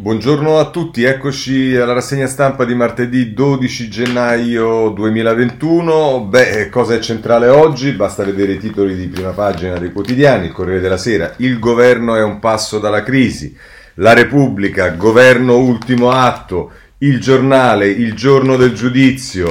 Buongiorno a tutti, eccoci alla rassegna stampa di martedì 12 gennaio 2021. Beh, cosa è centrale oggi? Basta vedere i titoli di prima pagina dei quotidiani, il Corriere della Sera. Il governo è un passo dalla crisi. La Repubblica, governo ultimo atto. Il giornale, il giorno del giudizio.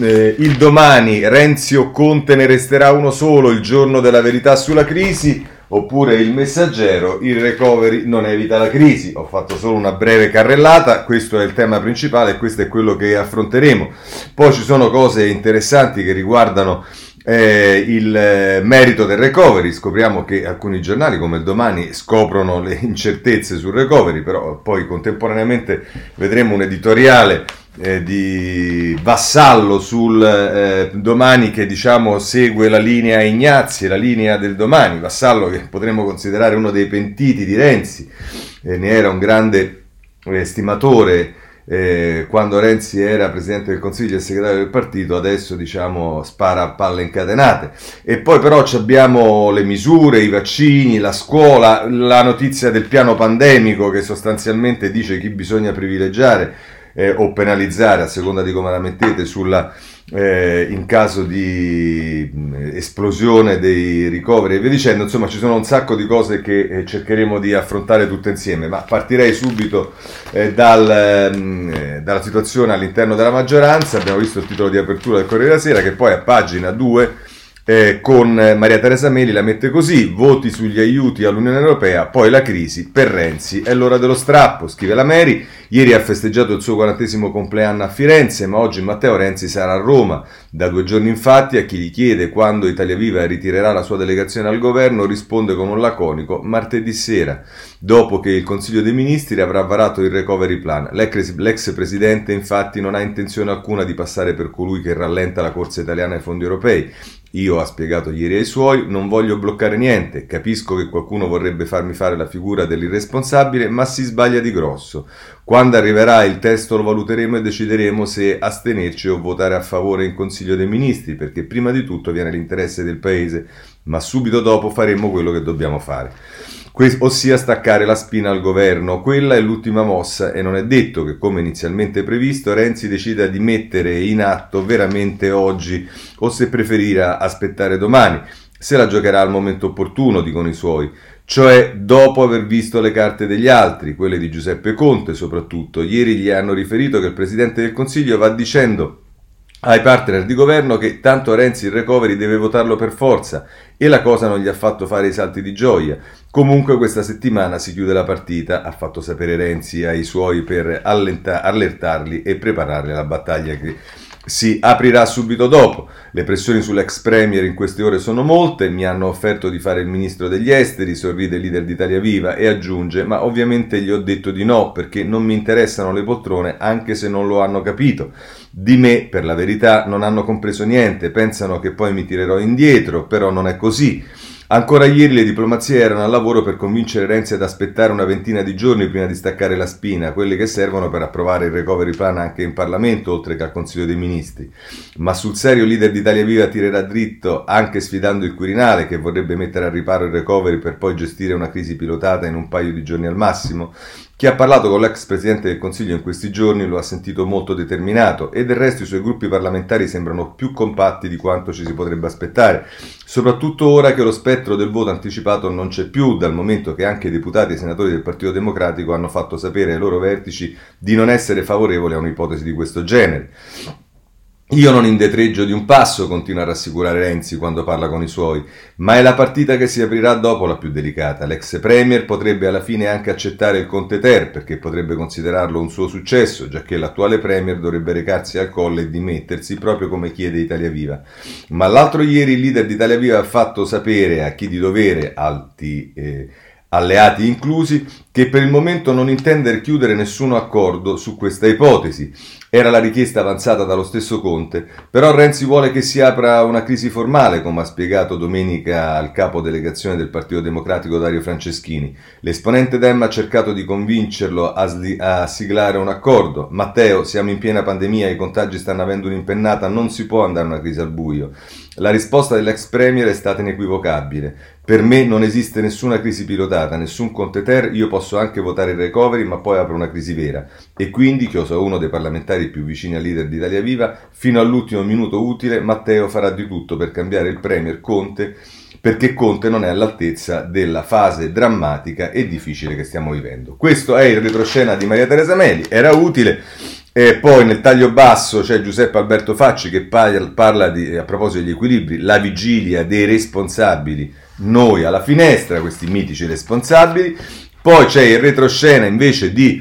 Eh, il domani, Renzi o Conte ne resterà uno solo, il giorno della verità sulla crisi. Oppure il messaggero, il recovery non evita la crisi. Ho fatto solo una breve carrellata, questo è il tema principale e questo è quello che affronteremo. Poi ci sono cose interessanti che riguardano eh, il eh, merito del recovery. Scopriamo che alcuni giornali come il domani scoprono le incertezze sul recovery, però poi contemporaneamente vedremo un editoriale eh, di Vassallo sul eh, domani che diciamo segue la linea Ignazzi, la linea del domani, Vassallo che potremmo considerare uno dei pentiti di Renzi, eh, ne era un grande eh, stimatore eh, quando Renzi era presidente del consiglio e segretario del partito, adesso diciamo spara a palle incatenate. E poi però abbiamo le misure, i vaccini, la scuola, la notizia del piano pandemico che sostanzialmente dice chi bisogna privilegiare eh, o penalizzare a seconda di come la mettete sulla, eh, in caso di esplosione dei ricoveri e via dicendo, insomma ci sono un sacco di cose che eh, cercheremo di affrontare tutte insieme, ma partirei subito eh, dal, mh, eh, dalla situazione all'interno della maggioranza, abbiamo visto il titolo di apertura del Corriere della Sera che poi a pagina 2 eh, con Maria Teresa Meli la mette così, voti sugli aiuti all'Unione Europea, poi la crisi, per Renzi. È l'ora dello strappo, scrive la Meri, ieri ha festeggiato il suo quarantesimo compleanno a Firenze, ma oggi Matteo Renzi sarà a Roma, da due giorni infatti a chi gli chiede quando Italia Viva ritirerà la sua delegazione al governo risponde con un laconico martedì sera, dopo che il Consiglio dei Ministri avrà varato il recovery plan. L'ex, l'ex presidente infatti non ha intenzione alcuna di passare per colui che rallenta la corsa italiana ai fondi europei, io, ha spiegato ieri ai suoi, non voglio bloccare niente, capisco che qualcuno vorrebbe farmi fare la figura dell'irresponsabile, ma si sbaglia di grosso. Quando arriverà il testo lo valuteremo e decideremo se astenerci o votare a favore in Consiglio dei Ministri, perché prima di tutto viene l'interesse del Paese, ma subito dopo faremo quello che dobbiamo fare ossia staccare la spina al governo. Quella è l'ultima mossa e non è detto che, come inizialmente previsto, Renzi decida di mettere in atto veramente oggi o se preferirà aspettare domani. Se la giocherà al momento opportuno, dicono i suoi, cioè dopo aver visto le carte degli altri, quelle di Giuseppe Conte soprattutto. Ieri gli hanno riferito che il Presidente del Consiglio va dicendo ai partner di governo che tanto Renzi il recovery deve votarlo per forza e la cosa non gli ha fatto fare i salti di gioia. Comunque questa settimana si chiude la partita, ha fatto sapere Renzi ai suoi per allenta- allertarli e prepararli alla battaglia che si aprirà subito dopo. Le pressioni sull'ex premier in queste ore sono molte, mi hanno offerto di fare il ministro degli esteri, sorride il leader d'Italia Viva e aggiunge, ma ovviamente gli ho detto di no perché non mi interessano le poltrone anche se non lo hanno capito. Di me, per la verità, non hanno compreso niente, pensano che poi mi tirerò indietro, però non è così. Ancora ieri le diplomazie erano al lavoro per convincere Renzi ad aspettare una ventina di giorni prima di staccare la spina, quelle che servono per approvare il recovery plan anche in Parlamento, oltre che al Consiglio dei Ministri. Ma sul serio il leader d'Italia Viva tirerà dritto, anche sfidando il Quirinale, che vorrebbe mettere a riparo il recovery per poi gestire una crisi pilotata in un paio di giorni al massimo? Chi ha parlato con l'ex Presidente del Consiglio in questi giorni lo ha sentito molto determinato e del resto i suoi gruppi parlamentari sembrano più compatti di quanto ci si potrebbe aspettare, soprattutto ora che lo spettro del voto anticipato non c'è più, dal momento che anche i deputati e senatori del Partito Democratico hanno fatto sapere ai loro vertici di non essere favorevoli a un'ipotesi di questo genere. Io non indetreggio di un passo, continua a rassicurare Renzi quando parla con i suoi, ma è la partita che si aprirà dopo la più delicata. L'ex Premier potrebbe alla fine anche accettare il Conte Ter, perché potrebbe considerarlo un suo successo, giacché l'attuale Premier dovrebbe recarsi al colle e dimettersi, proprio come chiede Italia Viva. Ma l'altro ieri il leader di Italia Viva ha fatto sapere a chi di dovere, alti... Eh, alleati inclusi, che per il momento non intende chiudere nessun accordo su questa ipotesi. Era la richiesta avanzata dallo stesso Conte, però Renzi vuole che si apra una crisi formale, come ha spiegato domenica al capo delegazione del Partito Democratico Dario Franceschini. L'esponente Dem ha cercato di convincerlo a, sli- a siglare un accordo. Matteo, siamo in piena pandemia, i contagi stanno avendo un'impennata, non si può andare a una crisi al buio. La risposta dell'ex premier è stata inequivocabile. Per me non esiste nessuna crisi pilotata, nessun Conte Ter, io posso anche votare il recovery, ma poi apro una crisi vera. E quindi, che uno dei parlamentari più vicini al leader di Italia Viva, fino all'ultimo minuto utile, Matteo farà di tutto per cambiare il premier Conte perché Conte non è all'altezza della fase drammatica e difficile che stiamo vivendo. Questo è il retroscena di Maria Teresa Meli, era utile. E poi nel taglio basso c'è Giuseppe Alberto Facci che parla di, a proposito degli equilibri, la vigilia dei responsabili, noi alla finestra, questi mitici responsabili. Poi c'è il retroscena invece di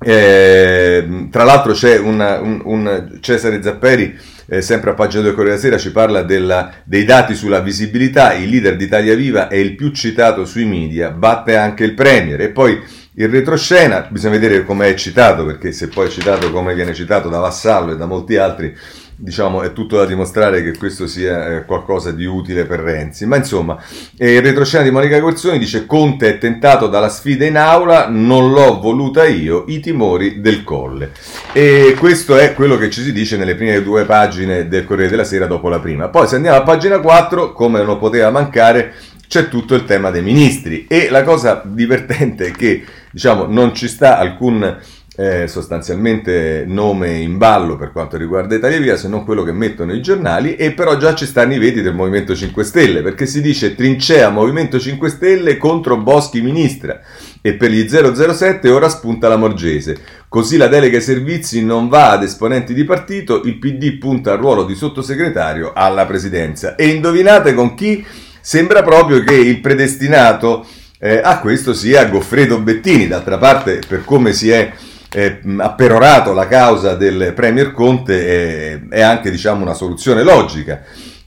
eh, tra l'altro c'è una, un, un Cesare Zapperi eh, sempre a pagina 2 Corriere della Sera, ci parla della, dei dati sulla visibilità, il leader d'Italia Viva è il più citato sui media, batte anche il Premier. E poi il retroscena, bisogna vedere come è citato, perché se poi è citato come viene citato da Vassallo e da molti altri, diciamo, è tutto da dimostrare che questo sia eh, qualcosa di utile per Renzi. Ma insomma, eh, il retroscena di Monica Corsoni dice Conte è tentato dalla sfida in aula, non l'ho voluta io, i timori del colle. E questo è quello che ci si dice nelle prime due pagine del Corriere della Sera dopo la prima. Poi se andiamo a pagina 4, come non poteva mancare, c'è tutto il tema dei ministri e la cosa divertente è che diciamo non ci sta alcun eh, sostanzialmente nome in ballo per quanto riguarda Italia Via, se non quello che mettono i giornali, e però già ci stanno i veti del Movimento 5 Stelle, perché si dice trincea Movimento 5 Stelle contro Boschi Ministra, e per gli 007 ora spunta la Morgese. Così la delega ai servizi non va ad esponenti di partito, il PD punta al ruolo di sottosegretario alla presidenza. E indovinate con chi? Sembra proprio che il predestinato eh, a questo sia Goffredo Bettini, d'altra parte per come si è eh, ha perorato la causa del Premier Conte è, è anche diciamo, una soluzione logica.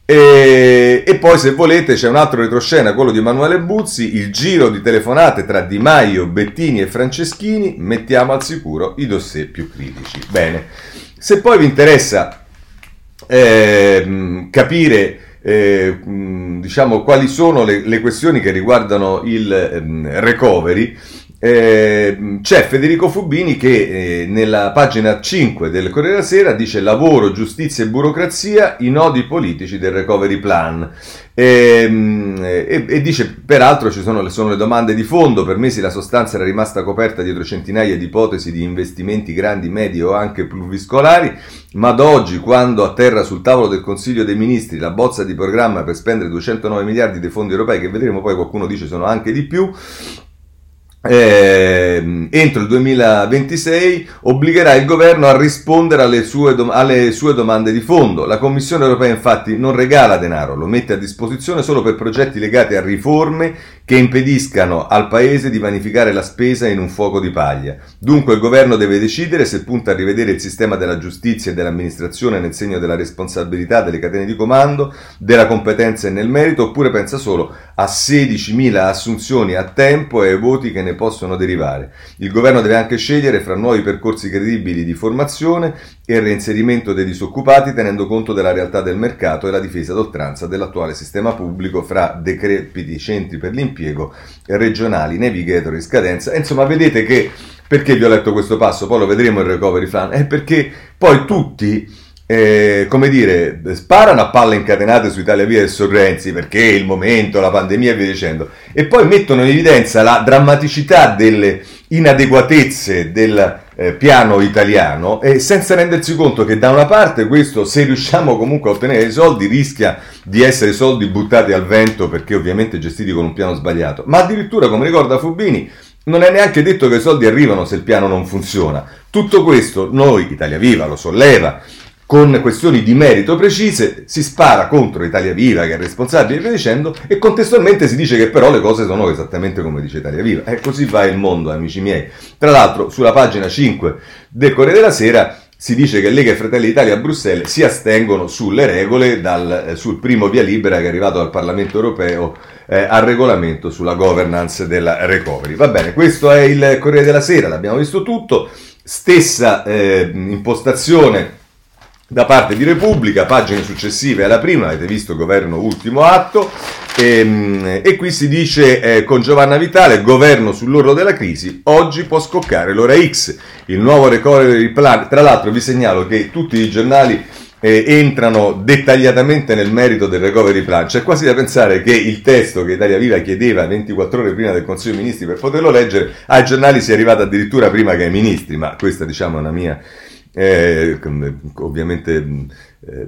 E, e, poi se volete c'è un altro retroscena, quello di Emanuele Buzzi, il giro di telefonate tra Di Maio, Bettini e Franceschini, mettiamo al sicuro i dossier più critici. Bene, se poi vi interessa eh, capire eh, diciamo quali sono le, le, questioni che riguardano il eh, recovery, eh, c'è Federico Fubini che eh, nella pagina 5 del Corriere della Sera dice lavoro, giustizia e burocrazia, i nodi politici del recovery plan. Ehm, e, e, dice peraltro ci sono, sono, le domande di fondo, per mesi la sostanza era rimasta coperta dietro centinaia di ipotesi di investimenti grandi, medi o anche pluriviscolari, ma ad oggi quando atterra sul tavolo del Consiglio dei Ministri la bozza di programma per spendere 209 miliardi dei fondi europei, che vedremo poi qualcuno dice sono anche di più, eh, entro il 2026 obbligherà il governo a rispondere alle sue, dom- alle sue, domande di fondo. La Commissione europea infatti non regala denaro, lo mette a disposizione solo per progetti legati a riforme che impediscano al Paese di vanificare la spesa in un fuoco di paglia. Dunque il governo deve decidere se punta a rivedere il sistema della giustizia e dell'amministrazione nel segno della responsabilità delle catene di comando, della competenza e nel merito, oppure pensa solo a 16.000 assunzioni a tempo e ai voti che ne possono derivare. Il governo deve anche scegliere fra nuovi percorsi credibili di formazione e il reinserimento dei disoccupati tenendo conto della realtà del mercato e la difesa d'oltranza dell'attuale sistema pubblico fra decrepiti centri per l'impiego regionali, navigator in scadenza. Insomma, vedete che perché vi ho letto questo passo, poi lo vedremo in recovery plan, è perché poi tutti eh, come dire, sparano a palle incatenate su Italia Via e su Renzi perché il momento, la pandemia e via dicendo, e poi mettono in evidenza la drammaticità delle inadeguatezze del eh, piano italiano e senza rendersi conto che da una parte questo, se riusciamo comunque a ottenere i soldi, rischia di essere soldi buttati al vento perché ovviamente gestiti con un piano sbagliato, ma addirittura, come ricorda Fubini, non è neanche detto che i soldi arrivano se il piano non funziona. Tutto questo noi, Italia Viva, lo solleva, con questioni di merito precise, si spara contro Italia Viva che è responsabile e via dicendo, e contestualmente si dice che però le cose sono esattamente come dice Italia Viva. E così va il mondo, amici miei. Tra l'altro, sulla pagina 5 del Corriere della Sera si dice che Lega e Fratelli d'Italia a Bruxelles si astengono sulle regole dal, eh, sul primo via libera che è arrivato dal Parlamento europeo eh, al regolamento sulla governance della recovery. Va bene, questo è il Corriere della Sera, l'abbiamo visto tutto. Stessa eh, impostazione da parte di Repubblica, pagine successive alla prima, avete visto governo ultimo atto, e, ehm, e qui si dice eh, con Giovanna Vitale, governo sull'orlo della crisi, oggi può scoccare l'ora X, il nuovo recovery plan, tra l'altro vi segnalo che tutti i giornali eh, entrano dettagliatamente nel merito del recovery plan. C'è quasi da pensare che il testo che Italia Viva chiedeva 24 ore prima del Consiglio dei Ministri per poterlo leggere ai giornali sia arrivato addirittura prima che ai ministri, ma questa diciamo è una mia eh, ovviamente eh,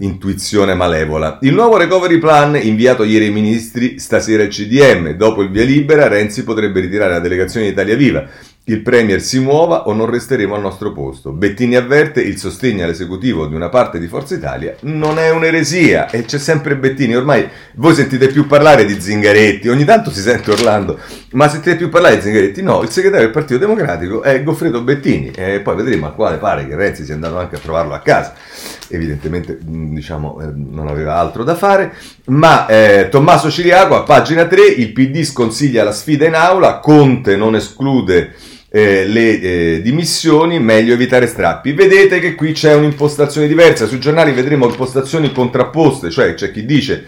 intuizione malevola. Il nuovo recovery plan inviato ieri ai ministri, stasera al CDM, dopo il via libera, Renzi potrebbe ritirare la delegazione di Italia Viva. Il Premier si muova o non resteremo al nostro posto. Bettini avverte il sostegno all'esecutivo di una parte di Forza Italia non è un'eresia e c'è sempre Bettini. Ormai voi sentite più parlare di Zingaretti, ogni tanto si sente Orlando, ma sentite più parlare di Zingaretti? No, il segretario del Partito Democratico è Goffredo Bettini e poi vedremo al quale pare che Renzi sia andato anche a trovarlo a casa. Evidentemente diciamo, eh, non aveva altro da fare, ma eh, Tommaso Ciriaco a pagina 3 il PD sconsiglia la sfida in aula, Conte non esclude eh, le eh, dimissioni, meglio evitare strappi. Vedete che qui c'è un'impostazione diversa, sui giornali vedremo impostazioni contrapposte, cioè c'è chi dice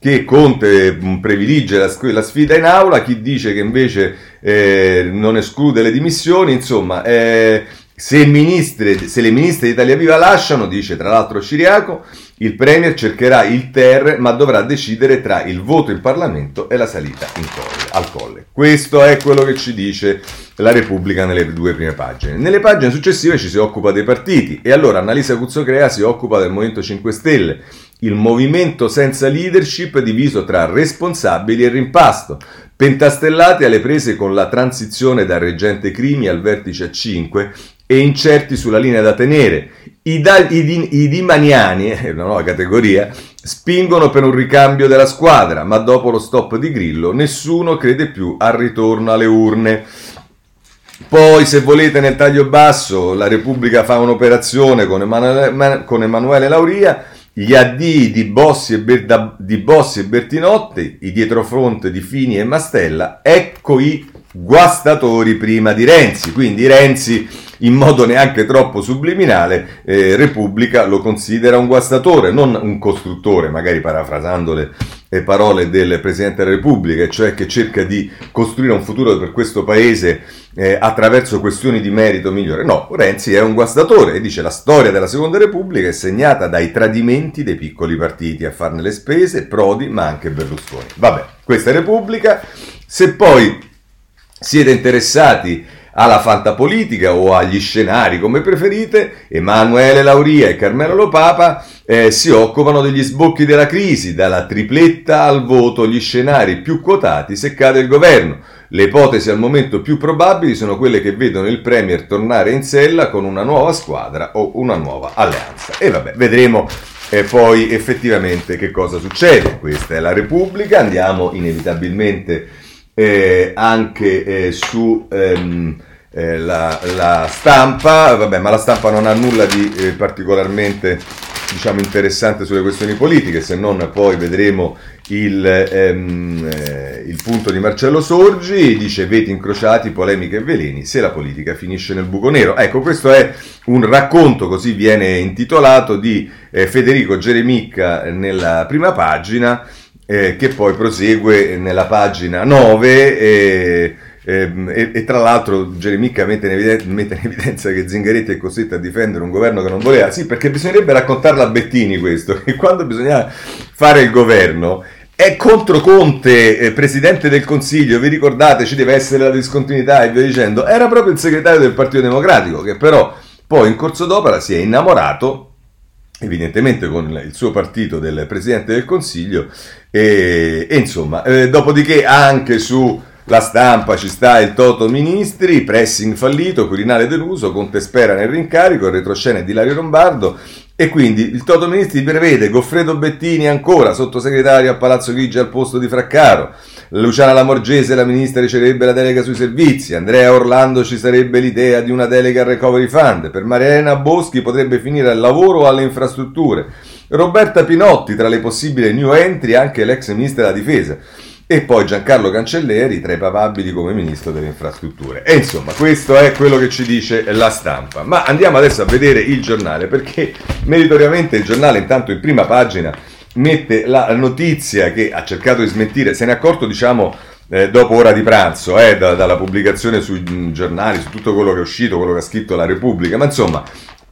che Conte mm, predilige la, la, sfida in aula, chi dice che invece eh, non esclude le dimissioni, insomma, eh, se, ministre, se, le ministre di Italia Viva lasciano, dice tra l'altro Ciriaco, il Premier cercherà il ter, ma dovrà decidere tra il voto in Parlamento e la salita colle, al colle. Questo è quello che ci dice la Repubblica nelle due prime pagine. Nelle pagine successive ci si occupa dei partiti e allora Annalisa Cuzzocrea si occupa del Movimento 5 Stelle, il movimento senza leadership diviso tra responsabili e rimpasto, pentastellati alle prese con la transizione dal reggente Crimi al vertice a 5 e incerti sulla linea da tenere. I, da, i, i, i dimaniani, è una nuova categoria, spingono per un ricambio della squadra, ma dopo lo stop di Grillo nessuno crede più al ritorno alle urne. Poi, se volete, nel taglio basso, la Repubblica fa un'operazione con Emanuele, con Emanuele Lauria, gli addii di Bossi, e Ber, di Bossi e Bertinotti, i dietrofront di Fini e Mastella, ecco i guastatori prima di Renzi. Quindi Renzi in modo neanche troppo subliminale, eh, Repubblica lo considera un guastatore, non un costruttore, magari parafrasando le, le parole del Presidente della Repubblica, cioè che cerca di costruire un futuro per questo Paese eh, attraverso questioni di merito migliore. No, Renzi è un guastatore e dice la storia della Seconda Repubblica è segnata dai tradimenti dei piccoli partiti a farne le spese, Prodi ma anche Berlusconi. Vabbè, questa è Repubblica. Se poi siete interessati alla fantapolitica o agli scenari come preferite, Emanuele Lauria e Carmelo Lopapa eh, si occupano degli sbocchi della crisi, dalla tripletta al voto, gli scenari più quotati se cade il governo. Le ipotesi al momento più probabili sono quelle che vedono il Premier tornare in sella con una nuova squadra o una nuova alleanza. E vabbè, vedremo eh, poi effettivamente che cosa succede. Questa è la Repubblica, andiamo inevitabilmente eh, anche eh, su ehm, eh, la, la, stampa, vabbè, ma la stampa non ha nulla di eh, particolarmente diciamo, interessante sulle questioni politiche, se non poi vedremo il, ehm, eh, il, punto di Marcello Sorgi, dice veti incrociati, polemiche e veleni, se la politica finisce nel buco nero. Ecco, questo è un racconto, così viene intitolato, di eh, Federico Geremicca nella prima pagina eh, che poi prosegue nella pagina 9 e, e, e tra l'altro Geremica mette in, evidenza, mette in, evidenza, che Zingaretti è costretto a difendere un governo che non voleva, sì perché bisognerebbe raccontarlo a Bettini questo, che quando bisognava fare il governo è contro Conte, eh, presidente del Consiglio, vi ricordate, ci deve essere la discontinuità e via dicendo, era proprio il segretario del Partito Democratico che però poi in corso d'opera si è innamorato evidentemente con il suo partito del Presidente del Consiglio e, e insomma, eh, dopodiché anche su la stampa ci sta il Toto Ministri, pressing fallito, Quirinale deluso, Conte spera nel rincarico, retroscena di Lario Lombardo. E quindi il Toto Ministri prevede Goffredo Bettini ancora sottosegretario a Palazzo Chigi al posto di Fraccaro, Luciana Lamorgese, la ministra, riceverebbe la delega sui servizi, Andrea Orlando ci sarebbe l'idea di una delega al Recovery Fund, per Mariana Boschi potrebbe finire al lavoro o alle infrastrutture, Roberta Pinotti tra le possibili new entry anche l'ex ministra della difesa e poi Giancarlo Cancelleri tra i papabili come ministro delle infrastrutture. E insomma, questo è quello che ci dice la stampa. Ma andiamo adesso a vedere il giornale, perché meritoriamente il giornale intanto in prima pagina mette la notizia che ha cercato di smentire, se ne è accorto diciamo eh, dopo ora di pranzo, eh, da, dalla pubblicazione sui giornali, su tutto quello che è uscito, quello che ha scritto la Repubblica, ma insomma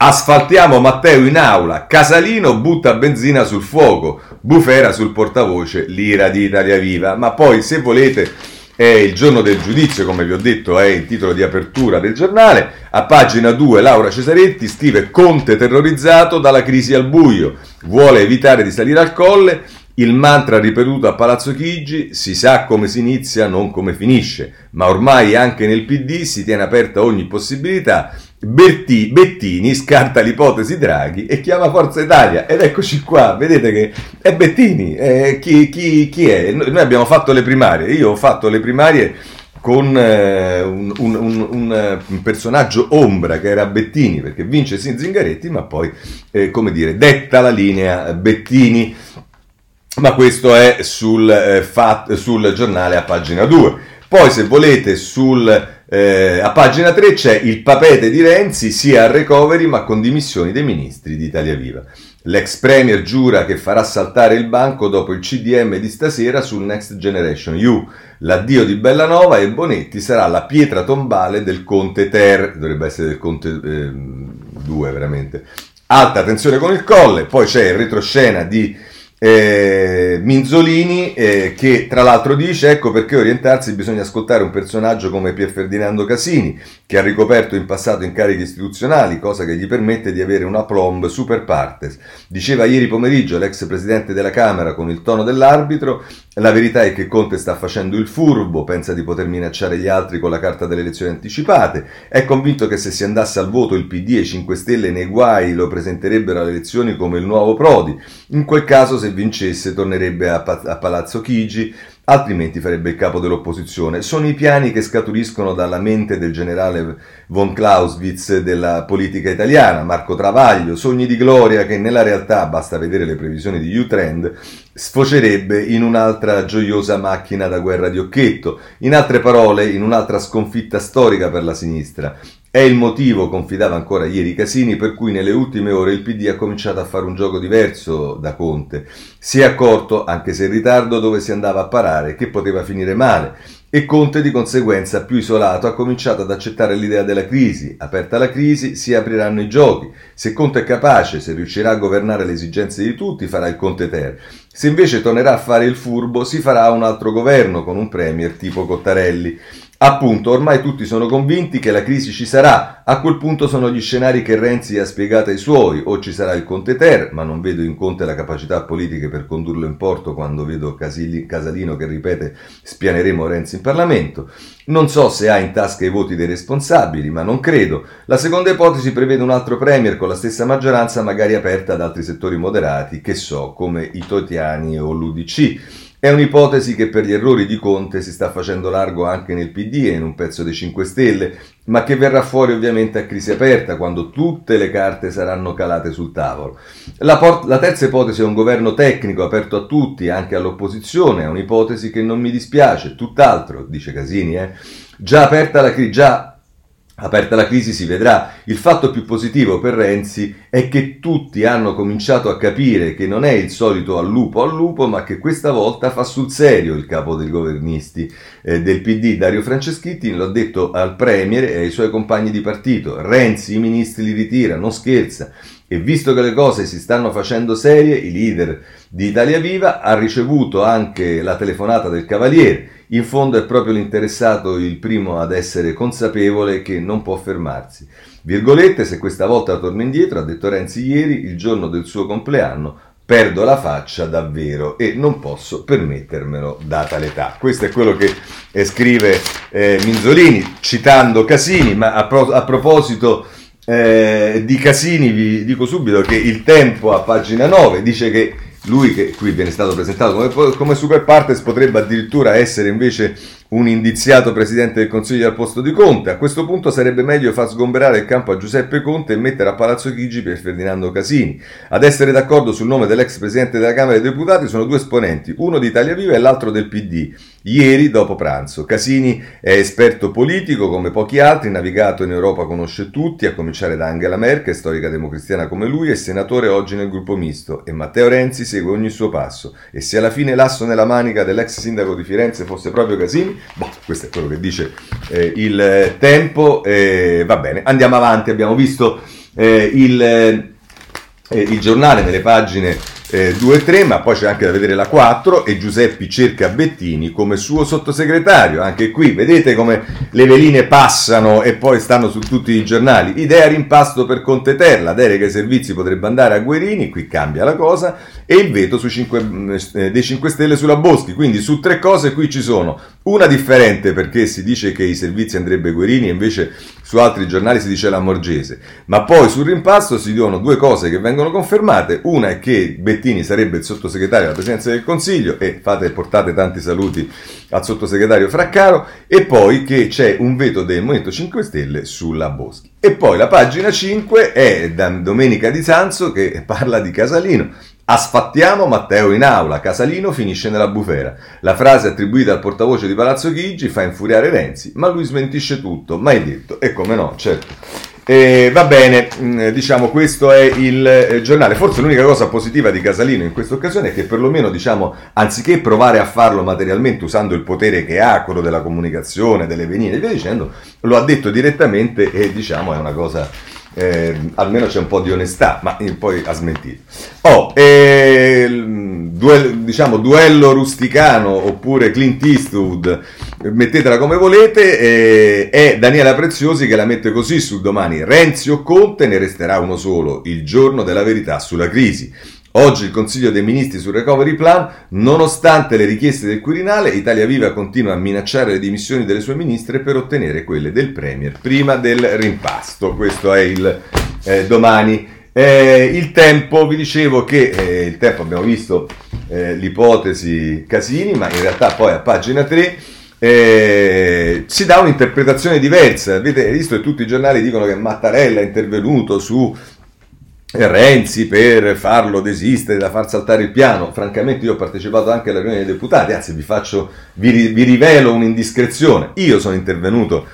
Asfaltiamo Matteo in aula, Casalino butta benzina sul fuoco, Bufera sul portavoce, l'ira di Italia Viva. Ma poi, se volete, è il giorno del giudizio, come vi ho detto, è il titolo di apertura del giornale. A pagina 2 Laura Cesaretti scrive Conte terrorizzato dalla crisi al buio, vuole evitare di salire al colle. Il mantra ripetuto a Palazzo Chigi, si sa come si inizia, non come finisce, ma ormai anche nel PD si tiene aperta ogni possibilità Berti, Bettini scarta l'ipotesi Draghi e chiama Forza Italia. Ed eccoci qua, vedete che è Bettini, eh, chi, chi, chi, è? Noi abbiamo fatto le primarie, io ho fatto le primarie con eh, un, un, un, un, personaggio ombra che era Bettini perché vince sin Zingaretti ma poi eh, come dire detta la linea Bettini. Ma questo è sul, eh, fat, sul giornale a pagina 2 poi se volete sul eh, a pagina 3 c'è il papete di Renzi sia al recovery ma con dimissioni dei ministri di Italia Viva. L'ex premier giura che farà saltare il banco dopo il CDM di stasera sul Next Generation U. L'addio di Bellanova e Bonetti sarà la pietra tombale del Conte Ter, dovrebbe essere del Conte 2 eh, veramente. Alta tensione con il colle, poi c'è il retroscena di eh, Minzolini eh, che tra l'altro dice ecco perché orientarsi bisogna ascoltare un personaggio come Pier Ferdinando Casini che ha ricoperto in passato incarichi istituzionali cosa che gli permette di avere una plomb super partes. Diceva ieri pomeriggio l'ex presidente della Camera con il tono dell'arbitro la verità è che Conte sta facendo il furbo pensa di poter minacciare gli altri con la carta delle elezioni anticipate è convinto che se si andasse al voto il PD e i 5 Stelle nei guai lo presenterebbero alle elezioni come il nuovo Prodi in quel caso se vincesse tornerebbe a, a Palazzo Chigi, altrimenti farebbe il capo dell'opposizione. Sono i piani che scaturiscono dalla mente del generale von Clausewitz della politica italiana, Marco Travaglio, sogni di gloria che nella realtà, basta vedere le previsioni di U-Trend, sfocerebbe in un'altra gioiosa macchina da guerra di occhetto, in altre parole, in un'altra sconfitta storica per la sinistra. È il motivo, confidava ancora ieri Casini, per cui nelle ultime ore il PD ha cominciato a fare un gioco diverso da Conte. Si è accorto, anche se in ritardo, dove si andava a parare, che poteva finire male. E Conte di conseguenza, più isolato, ha cominciato ad accettare l'idea della crisi. Aperta la crisi, si apriranno i giochi. Se Conte è capace, se riuscirà a governare le esigenze di tutti, farà il Conte Ter. Se invece tornerà a fare il furbo, si farà un altro governo con un premier tipo Cottarelli. Appunto, ormai tutti sono convinti che la crisi ci sarà. A quel punto sono gli scenari che Renzi ha spiegato ai suoi. O ci sarà il Conte Ter, ma non vedo in Conte la capacità politica per condurlo in porto quando vedo Casalino che ripete spianeremo Renzi in Parlamento. Non so se ha in tasca i voti dei responsabili, ma non credo. La seconda ipotesi prevede un altro premier con la stessa maggioranza, magari aperta ad altri settori moderati, che so, come i Totiani o l'UDC. È un'ipotesi che per gli errori di Conte si sta facendo largo anche nel PD e in un pezzo dei 5 Stelle, ma che verrà fuori ovviamente a crisi aperta quando tutte le carte saranno calate sul tavolo. La, port- la terza ipotesi è un governo tecnico aperto a tutti, anche all'opposizione, è un'ipotesi che non mi dispiace, tutt'altro, dice Casini, eh. Già aperta la crisi, già Aperta la crisi si vedrà. Il fatto più positivo per Renzi è che tutti hanno cominciato a capire che non è il solito al lupo al lupo, ma che questa volta fa sul serio il capo dei governisti eh, del PD, Dario Franceschetti, l'ha detto al Premier e ai suoi compagni di partito. Renzi i ministri li ritira, non scherza. E visto che le cose si stanno facendo serie, i leader di Italia Viva ha ricevuto anche la telefonata del Cavaliere in fondo è proprio l'interessato il primo ad essere consapevole che non può fermarsi. Virgolette, se questa volta torno indietro, ha detto Renzi ieri, il giorno del suo compleanno, perdo la faccia davvero e non posso permettermelo data l'età. Questo è quello che eh, scrive eh, Minzolini citando Casini, ma a, pro- a proposito eh, di Casini vi dico subito che il tempo a pagina 9 dice che lui che qui viene stato presentato come, come super partes potrebbe addirittura essere invece un indiziato presidente del Consiglio al posto di Conte. A questo punto sarebbe meglio far sgomberare il campo a Giuseppe Conte e mettere a Palazzo Chigi per Ferdinando Casini. Ad essere d'accordo sul nome dell'ex presidente della Camera dei Deputati sono due esponenti, uno di Italia Viva e l'altro del PD. Ieri, dopo pranzo, Casini è esperto politico come pochi altri, navigato in Europa conosce tutti, a cominciare da Angela Merkel, storica democristiana come lui, e senatore oggi nel gruppo misto. E Matteo Renzi segue ogni suo passo. E se alla fine l'asso nella manica dell'ex sindaco di Firenze fosse proprio Casini, Boh, questo è quello che dice eh, il tempo. Eh, va bene, andiamo avanti. Abbiamo visto eh, il, eh, il giornale nelle pagine eh, 2 e 3, ma poi c'è anche da vedere la 4 e Giuseppe cerca Bettini come suo sottosegretario. Anche qui vedete come le veline passano e poi stanno su tutti i giornali. Idea rimpasto per Conte Ter, la delega ai servizi potrebbe andare a Guerini, qui cambia la cosa, e il veto 5, eh, dei 5 Stelle sulla Boschi. Quindi su tre cose qui ci sono una differente perché si dice che i servizi andrebbe Guerini e invece su altri giornali si dice la Morgese. Ma poi sul rimpasto si dicono due cose che vengono confermate. Una è che Bettini sarebbe il sottosegretario alla Presidenza del Consiglio e fate, portate tanti saluti al sottosegretario Fraccaro e poi che c'è un veto del Movimento 5 Stelle sulla Boschi. E poi la pagina 5 è da Domenica Di Sanzo che parla di Casalino. Asfattiamo Matteo in aula, Casalino finisce nella bufera. La frase attribuita al portavoce di Palazzo Chigi fa infuriare Renzi, ma lui smentisce tutto, mai detto. E come no, certo. E va bene, mm, diciamo questo è il eh, giornale. Forse l'unica cosa positiva di Casalino in questa occasione è che perlomeno, diciamo, anziché provare a farlo materialmente usando il potere che ha, quello della comunicazione, delle venine e via dicendo, lo ha detto direttamente e diciamo è una cosa eh, almeno c'è un po' di onestà, ma poi ha smentito. Oh, eh, duello, diciamo duello rusticano oppure Clint Eastwood, mettetela come volete, eh, è Daniela Preziosi che la mette così su domani. Renzi o Conte ne resterà uno solo, il giorno della verità sulla crisi. Oggi il Consiglio dei Ministri sul Recovery Plan, nonostante le richieste del Quirinale, Italia Viva continua a minacciare le dimissioni delle sue ministre per ottenere quelle del Premier prima del rimpasto. Questo è il eh, domani. Eh, il tempo, vi dicevo che eh, il tempo abbiamo visto eh, l'ipotesi Casini, ma in realtà poi a pagina 3 eh, si dà un'interpretazione diversa. Avete visto che tutti i giornali dicono che Mattarella è intervenuto su Renzi per farlo desistere da far saltare il piano. Francamente io ho partecipato anche alla riunione dei deputati, anzi vi, faccio, vi, vi rivelo un'indiscrezione. Io sono intervenuto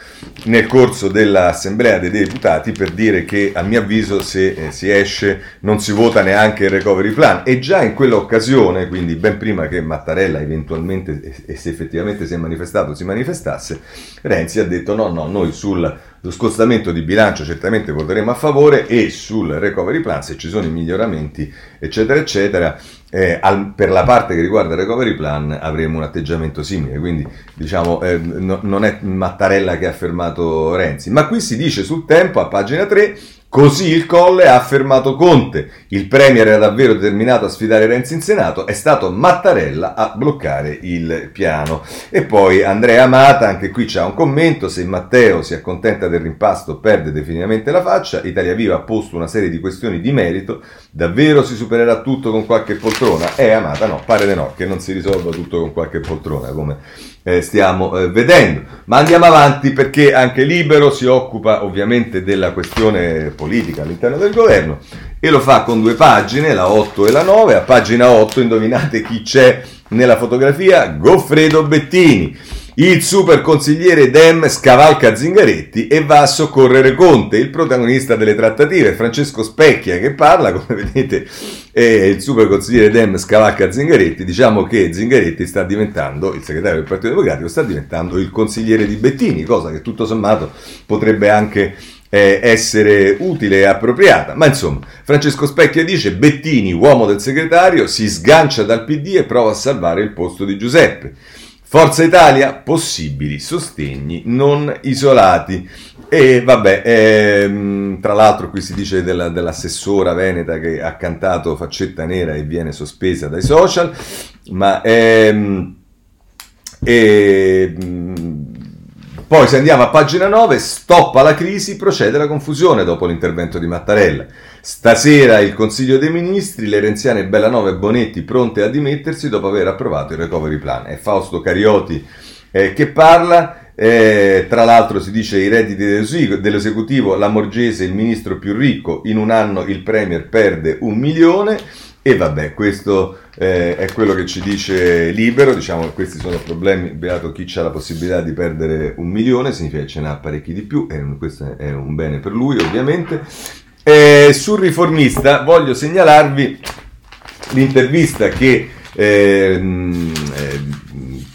nel corso dell'assemblea dei deputati per dire che a mio avviso se eh, si esce non si vota neanche il recovery plan e già in quell'occasione, quindi ben prima che Mattarella eventualmente e se effettivamente si è manifestato si manifestasse, Renzi ha detto no no noi sul lo scostamento di bilancio certamente voteremo a favore e sul recovery plan se ci sono i miglioramenti eccetera eccetera eh, al, per la parte che riguarda il recovery plan avremo un atteggiamento simile. Quindi diciamo eh, no, non è Mattarella che ha affermato Renzi. Ma qui si dice sul tempo a pagina 3 Così il Colle ha affermato Conte. Il Premier era davvero determinato a sfidare Renzi in Senato, è stato Mattarella a bloccare il piano. E poi Andrea Amata, anche qui c'è un commento, se Matteo si accontenta del rimpasto perde definitivamente la faccia, Italia Viva ha posto una serie di questioni di merito, davvero si supererà tutto con qualche poltrona? Eh Amata no, pare di no, che non si risolva tutto con qualche poltrona, come eh, stiamo eh, vedendo. Ma andiamo avanti perché anche Libero si occupa ovviamente della questione politica all'interno del governo e lo fa con due pagine, la 8 e la 9. A pagina 8 indovinate chi c'è nella fotografia? Goffredo Bettini il super consigliere Dem scavalca Zingaretti e va a soccorrere Conte, il protagonista delle trattative, Francesco Specchia che parla, come vedete, è il super consigliere Dem scavalca Zingaretti, diciamo che Zingaretti sta diventando, il segretario del Partito Democratico, sta diventando il consigliere di Bettini, cosa che tutto sommato potrebbe anche eh, essere utile e appropriata. Ma insomma, Francesco Specchia dice Bettini, uomo del segretario, si sgancia dal PD e prova a salvare il posto di Giuseppe. Forza Italia, possibili sostegni non isolati. E vabbè, ehm, tra l'altro qui si dice della, dell'assessora veneta che ha cantato Faccetta Nera e viene sospesa dai social, ma ehm, ehm, poi se andiamo a pagina 9, stoppa la crisi, procede la confusione dopo l'intervento di Mattarella. Stasera il Consiglio dei Ministri, le renziane Bellanova e Bonetti pronte a dimettersi dopo aver approvato il recovery plan. È Fausto Carioti eh, che parla. Eh, tra l'altro si dice i redditi dell'esecutivo, la Morgese il ministro più ricco, in un anno il Premier perde un milione e vabbè, questo eh, è quello che ci dice Libero, diciamo che questi sono problemi, beato chi ha la possibilità di perdere un milione, significa che ce n'ha parecchi di più, e questo è un bene per lui ovviamente. E sul riformista voglio segnalarvi l'intervista che, ehm, eh,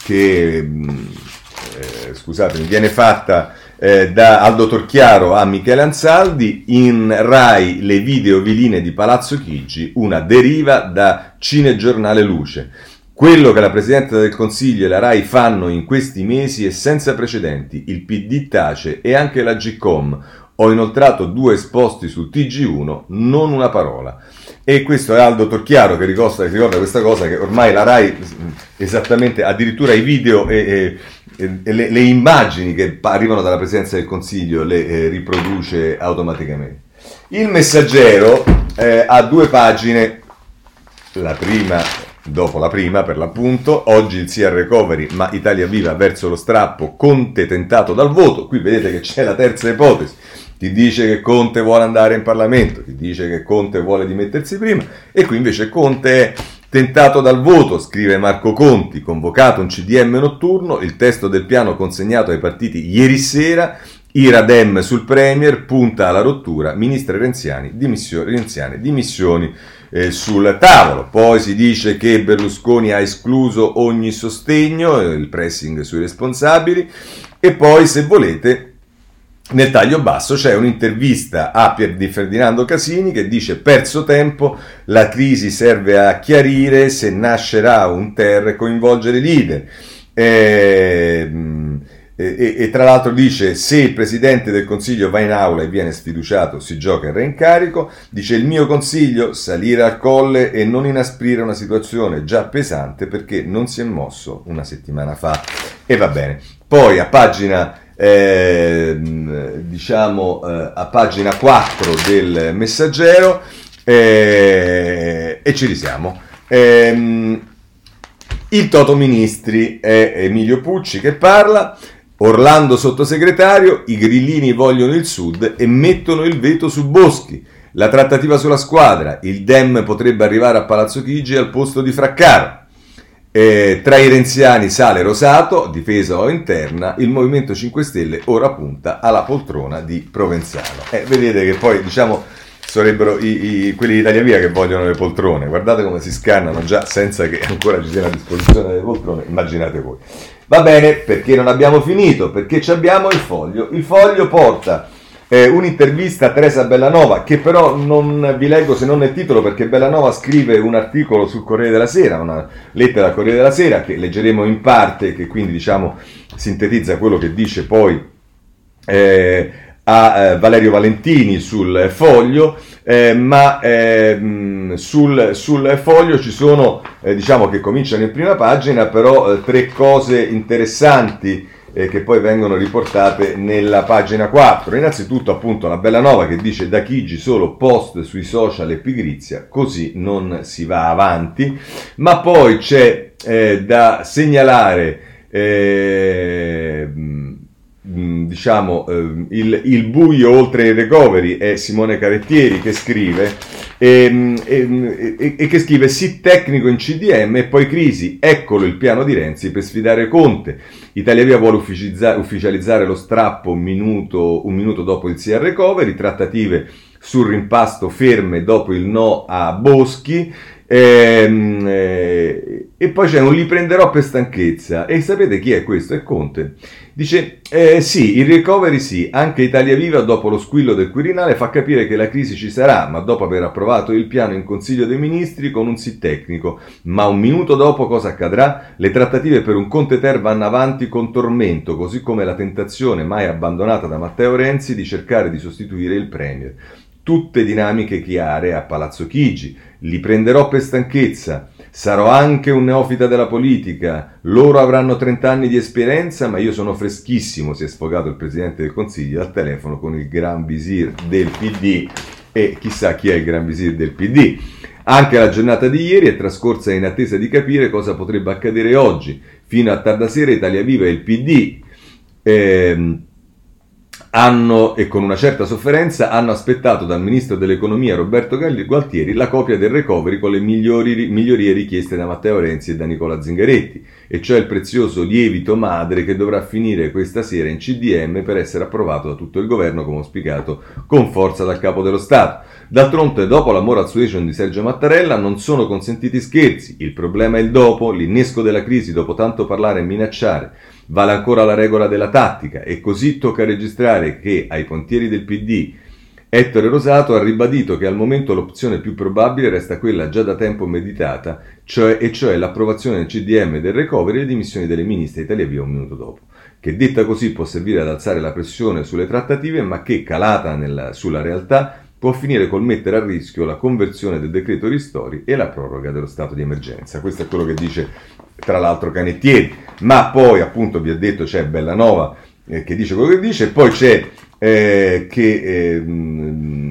che eh, scusatemi, viene fatta eh, da Aldo Torchiaro a Michele Ansaldi, in Rai le videoviline di Palazzo Chigi, una deriva da Cinegiornale Luce. Quello che la Presidente del Consiglio e la RAI fanno in questi mesi è senza precedenti. Il PD tace e anche la GCOM. Ho inoltrato due esposti sul TG1, non una parola. E questo è Aldo Torchiaro che ricorda, ricorda questa cosa che ormai la RAI esattamente, addirittura i video e, e le, le, immagini che arrivano dalla Presidenza del Consiglio le eh, riproduce automaticamente. Il messaggero eh, ha due pagine, la prima Dopo la prima, per l'appunto, oggi il sia recovery, ma Italia Viva verso lo strappo, Conte tentato dal voto. Qui vedete che c'è la terza ipotesi. Ti dice che Conte vuole andare in Parlamento, ti dice che Conte vuole dimettersi prima, e qui invece Conte è tentato dal voto, scrive Marco Conti, convocato un CDM notturno, il testo del piano consegnato ai partiti ieri sera, Iradem sul Premier, punta alla rottura, ministri renziani, dimissioni, renziane, dimissioni eh, sul tavolo. Poi si dice che Berlusconi ha escluso ogni sostegno, eh, il pressing sui responsabili, e poi se volete nel taglio basso c'è un'intervista a Pier di Ferdinando Casini che dice perso tempo, la crisi serve a chiarire se nascerà un ter e coinvolgere i leader. Eh, e, e, tra l'altro dice se il Presidente del Consiglio va in aula e viene sfiduciato si gioca il reincarico, dice il mio consiglio salire al colle e non inasprire una situazione già pesante perché non si è mosso una settimana fa e va bene. Poi a pagina eh, diciamo eh, a pagina 4 del messaggero eh, e ci risiamo. Ehm, il Toto Ministri è Emilio Pucci che parla. Orlando sottosegretario, i grillini vogliono il sud e mettono il veto su Boschi. La trattativa sulla squadra, il Dem potrebbe arrivare a Palazzo Chigi al posto di Fraccaro. Eh, tra i renziani sale Rosato, difesa o interna, il Movimento 5 Stelle ora punta alla poltrona di Provenzano. Eh, vedete che poi diciamo sarebbero i, i, quelli di Italia Via che vogliono le poltrone. Guardate come si scannano già senza che ancora ci sia a disposizione delle poltrone, immaginate voi. Va bene, perché non abbiamo finito? Perché abbiamo il foglio. Il foglio porta eh, un'intervista a Teresa Bellanova, che però non vi leggo se non nel titolo, perché Bellanova scrive un articolo sul Corriere della Sera, una lettera al Corriere della Sera, che leggeremo in parte, che quindi diciamo sintetizza quello che dice poi eh, a eh, Valerio Valentini sul foglio, eh, ma eh, sul, sul, foglio ci sono, eh, diciamo che cominciano in prima pagina, però eh, tre cose interessanti eh, che poi vengono riportate nella pagina 4. Innanzitutto appunto la bella nova che dice da Chigi solo post sui social e pigrizia, così non si va avanti, ma poi c'è da segnalare Mm, diciamo, eh, il, il, buio oltre il recovery è Simone Carettieri che scrive ehm, e, e, e, che scrive sì tecnico in CDM e poi crisi, eccolo il piano di Renzi per sfidare Conte. Italia Via vuole ufficializzare, lo strappo un minuto, un minuto dopo il sia recovery, trattative sul rimpasto ferme dopo il no a Boschi. Ehm, eh, e poi c'è un li prenderò per stanchezza. E sapete chi è questo? È Conte. Dice, eh, sì, il recovery sì, anche Italia Viva dopo lo squillo del Quirinale fa capire che la crisi ci sarà, ma dopo aver approvato il piano in Consiglio dei Ministri con un sì tecnico. Ma un minuto dopo cosa accadrà? Le trattative per un Conte Ter vanno avanti con tormento, così come la tentazione mai abbandonata da Matteo Renzi di cercare di sostituire il Premier. Tutte dinamiche chiare a Palazzo Chigi. Li prenderò per stanchezza. Sarò anche un neofita della politica. Loro avranno 30 anni di esperienza, ma io sono freschissimo, si è sfogato il Presidente del Consiglio al telefono con il Gran Visir del PD. E chissà chi è il Gran Visir del PD. Anche la giornata di ieri è trascorsa in attesa di capire cosa potrebbe accadere oggi. Fino a tarda sera Italia Viva e il PD. Eh, hanno, e con una certa sofferenza, hanno aspettato dal Ministro dell'Economia Roberto Gualtieri la copia del recovery con le migliori, migliorie richieste da Matteo Renzi e da Nicola Zingaretti, e cioè il prezioso lievito madre che dovrà finire questa sera in CDM per essere approvato da tutto il governo, come auspicato con forza dal Capo dello Stato. D'altronde, dopo la moral suasion di Sergio Mattarella, non sono consentiti scherzi. Il problema è il dopo, l'innesco della crisi dopo tanto parlare e minacciare Vale ancora la regola della tattica e così tocca registrare che ai pontieri del PD Ettore Rosato ha ribadito che al momento l'opzione più probabile resta quella già da tempo meditata, cioè, e cioè l'approvazione del CDM del recovery e le dimissioni delle ministre Italia Via un minuto dopo, che detta così può servire ad alzare la pressione sulle trattative, ma che calata nella, sulla realtà può finire col mettere a rischio la conversione del decreto ristori e la proroga dello stato di emergenza. Questo è quello che dice tra l'altro Canettieri, ma poi appunto vi ho detto c'è Bellanova eh, che dice quello che dice, poi c'è eh, che, eh,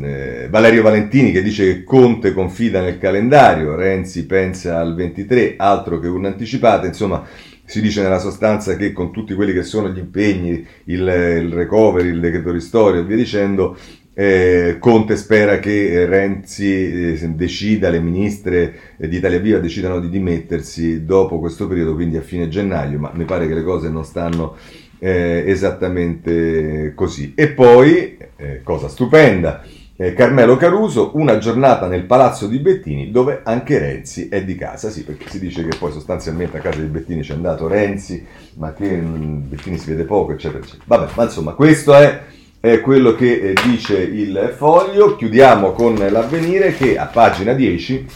eh, Valerio Valentini che dice che Conte confida nel calendario, Renzi pensa al 23, altro che un'anticipata, insomma si dice nella sostanza che con tutti quelli che sono gli impegni, il, il recovery, il decreto ristorio e via dicendo, eh, Conte spera che Renzi eh, decida, le ministre di Italia Viva decidano di dimettersi dopo questo periodo, quindi a fine gennaio, ma mi pare che le cose non stanno eh, esattamente così. E poi, eh, cosa stupenda, eh, Carmelo Caruso, una giornata nel palazzo di Bettini dove anche Renzi è di casa, sì, perché si dice che poi sostanzialmente a casa di Bettini c'è andato Renzi, ma che mh, mm, Bettini si vede poco, eccetera, eccetera. Vabbè, ma insomma, questo è, è quello che eh, dice il foglio. Chiudiamo con l'avvenire che a pagina 10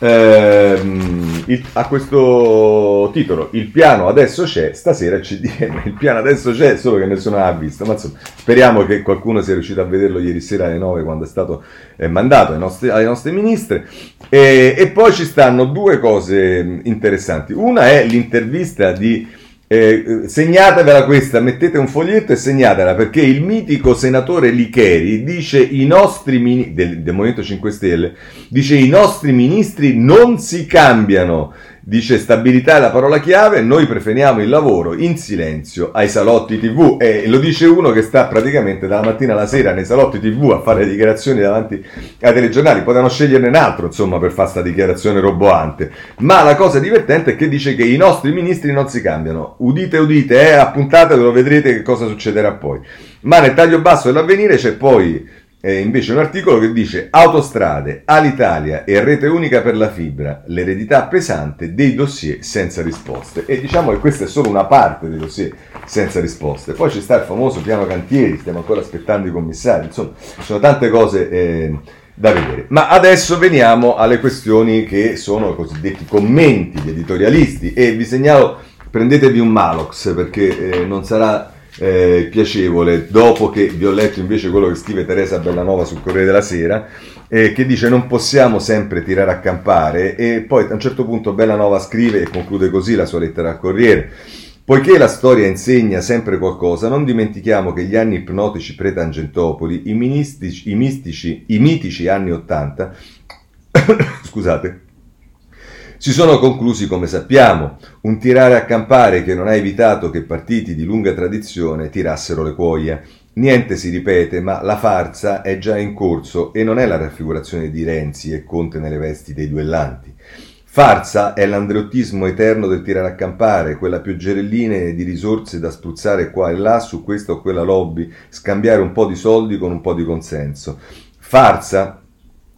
ehm, il, a questo titolo il piano adesso c'è, stasera CDM, il piano adesso c'è, solo che nessuno l'ha visto, ma insomma speriamo che qualcuno sia riuscito a vederlo ieri sera alle 9 quando è stato eh, mandato ai nostri, alle nostre ministre. E, e poi ci stanno due cose interessanti, una è l'intervista di eh, segnatevela questa, mettete un foglietto e segnatela perché il mitico senatore Licheri dice i nostri mini- del, del Movimento 5 Stelle dice i nostri ministri non si cambiano Dice stabilità è la parola chiave, noi preferiamo il lavoro in silenzio ai salotti tv e lo dice uno che sta praticamente dalla mattina alla sera nei salotti tv a fare dichiarazioni davanti ai telegiornali, potevano sceglierne un altro insomma per fare questa dichiarazione roboante, ma la cosa divertente è che dice che i nostri ministri non si cambiano, udite udite, eh, appuntatelo, vedrete che cosa succederà poi. Ma nel taglio basso dell'avvenire c'è poi eh, invece un articolo che dice autostrade, Alitalia e rete unica per la fibra, l'eredità pesante dei dossier senza risposte. E diciamo che questa è solo una parte dei dossier senza risposte. Poi ci sta il famoso piano cantieri, stiamo ancora aspettando i commissari, insomma, ci sono tante cose eh, da vedere. Ma adesso veniamo alle questioni che sono i cosiddetti commenti, gli editorialisti e vi segnalo, prendetevi un Malox perché eh, non sarà eh, piacevole dopo che vi ho letto invece quello che scrive Teresa Bellanova sul Corriere della Sera eh, che dice non possiamo sempre tirare a campare e poi a un certo punto Bellanova scrive e conclude così la sua lettera al Corriere. Poiché la storia insegna sempre qualcosa, non dimentichiamo che gli anni ipnotici pre-Tangentopoli, i, i, i mitici anni Ottanta, scusate, si sono conclusi come sappiamo, un tirare a campare che non ha evitato che partiti di lunga tradizione tirassero le cuoia. Niente si ripete, ma la farsa è già in corso e non è la raffigurazione di Renzi e Conte nelle vesti dei duellanti. Farsa è l'andreottismo eterno del tirare a campare, quella pioggerelline di risorse da spruzzare qua e là su questa o quella lobby, scambiare un po' di soldi con un po' di consenso. Farsa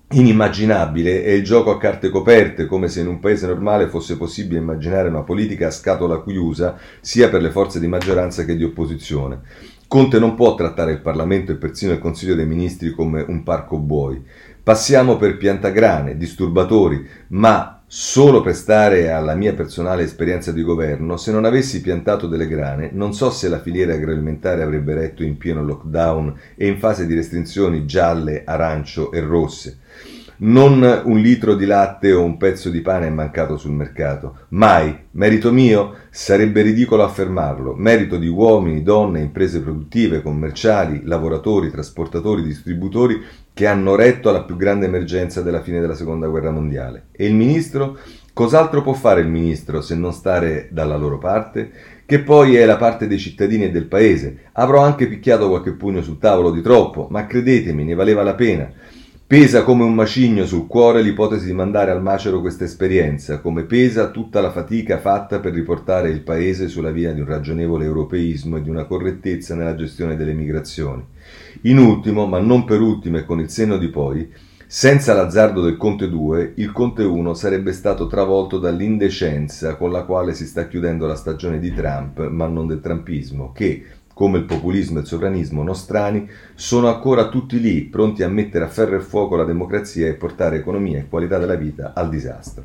inimmaginabile è il gioco a carte coperte, come se in un paese normale fosse possibile immaginare una politica a scatola chiusa sia per le forze di maggioranza che di opposizione. Conte non può trattare il Parlamento e persino il Consiglio dei Ministri come un parco buoi. Passiamo per piantagrane, disturbatori, ma solo per stare alla mia personale esperienza di governo, se non avessi piantato delle grane, non so se la filiera agroalimentare avrebbe retto in pieno lockdown e in fase di restrizioni gialle, arancio e rosse. Non un litro di latte o un pezzo di pane è mancato sul mercato. Mai. Merito mio? Sarebbe ridicolo affermarlo. Merito di uomini, donne, imprese produttive, commerciali, lavoratori, trasportatori, distributori che hanno retto alla più grande emergenza della fine della seconda guerra mondiale. E il ministro? Cos'altro può fare il ministro se non stare dalla loro parte? Che poi è la parte dei cittadini e del paese. Avrò anche picchiato qualche pugno sul tavolo di troppo, ma credetemi, ne valeva la pena. Pesa come un macigno sul cuore l'ipotesi di mandare al macero questa esperienza, come pesa tutta la fatica fatta per riportare il Paese sulla via di un ragionevole europeismo e di una correttezza nella gestione delle migrazioni. In ultimo, ma non per ultimo e con il senno di poi, Senza l'azzardo del Conte 2, il Conte 1 sarebbe stato travolto dall'indecenza con la quale si sta chiudendo la stagione di Trump, ma non del trumpismo, che, come il populismo e il sovranismo nostrani, sono ancora tutti lì, pronti a mettere a ferro e fuoco la democrazia e portare economia e qualità della vita al disastro.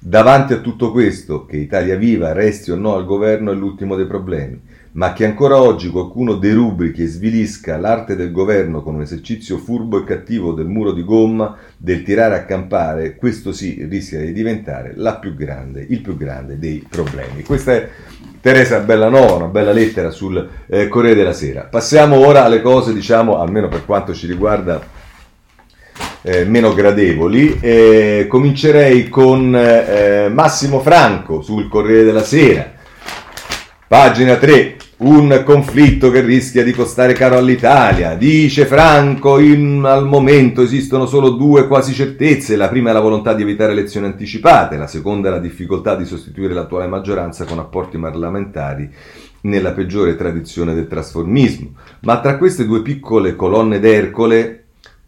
Davanti a tutto questo, che Italia Viva resti o no al governo è l'ultimo dei problemi ma che ancora oggi qualcuno derubrichi e svilisca l'arte del governo con un esercizio furbo e cattivo del muro di gomma, del tirare a campare, questo sì rischia di diventare più grande, il più grande dei problemi. Questa è Teresa Bellanova, una bella lettera sul eh, Corriere della Sera. Passiamo ora alle cose, diciamo, almeno per quanto ci riguarda, eh, meno gradevoli. Eh, comincerei con eh, Massimo Franco sul Corriere della Sera. Pagina 3. Un conflitto che rischia di costare caro all'Italia. Dice Franco, in, al momento esistono solo due quasi certezze. La prima è la volontà di evitare elezioni anticipate, la seconda è la difficoltà di sostituire l'attuale maggioranza con apporti parlamentari nella peggiore tradizione del trasformismo. Ma tra queste due piccole colonne d'Ercole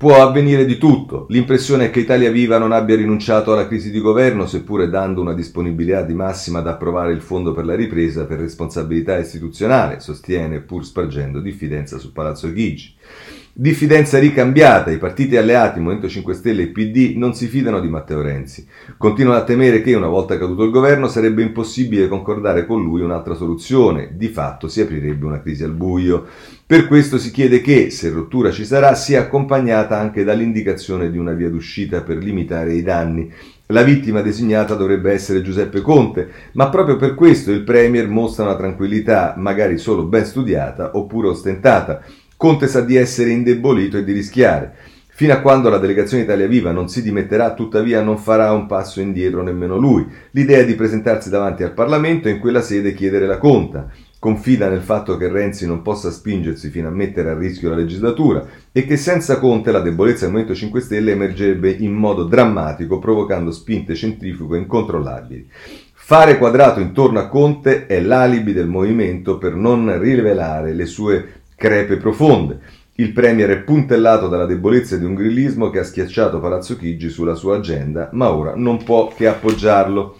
Può avvenire di tutto. L'impressione è che Italia Viva non abbia rinunciato alla crisi di governo, seppure dando una disponibilità di massima ad approvare il fondo per la ripresa per responsabilità istituzionale, sostiene pur spargendo diffidenza su Palazzo Chigi. Diffidenza ricambiata, i partiti alleati Movimento 5 Stelle e PD non si fidano di Matteo Renzi. Continuano a temere che, una volta caduto il governo, sarebbe impossibile concordare con lui un'altra soluzione. Di fatto si aprirebbe una crisi al buio. Per questo si chiede che, se rottura ci sarà, sia accompagnata anche dall'indicazione di una via d'uscita per limitare i danni. La vittima designata dovrebbe essere Giuseppe Conte, ma proprio per questo il Premier mostra una tranquillità, magari solo ben studiata oppure ostentata. Conte sa di essere indebolito e di rischiare. Fino a quando la delegazione Italia Viva non si dimetterà, tuttavia non farà un passo indietro nemmeno lui. L'idea è di presentarsi davanti al Parlamento e in quella sede chiedere la conta. Confida nel fatto che Renzi non possa spingersi fino a mettere a rischio la legislatura e che senza Conte la debolezza del Movimento 5 Stelle emergerebbe in modo drammatico, provocando spinte centrifughe incontrollabili. Fare quadrato intorno a Conte è l'alibi del movimento per non rivelare le sue crepe profonde. Il Premier è puntellato dalla debolezza di un grillismo che ha schiacciato Palazzo Chigi sulla sua agenda, ma ora non può che appoggiarlo.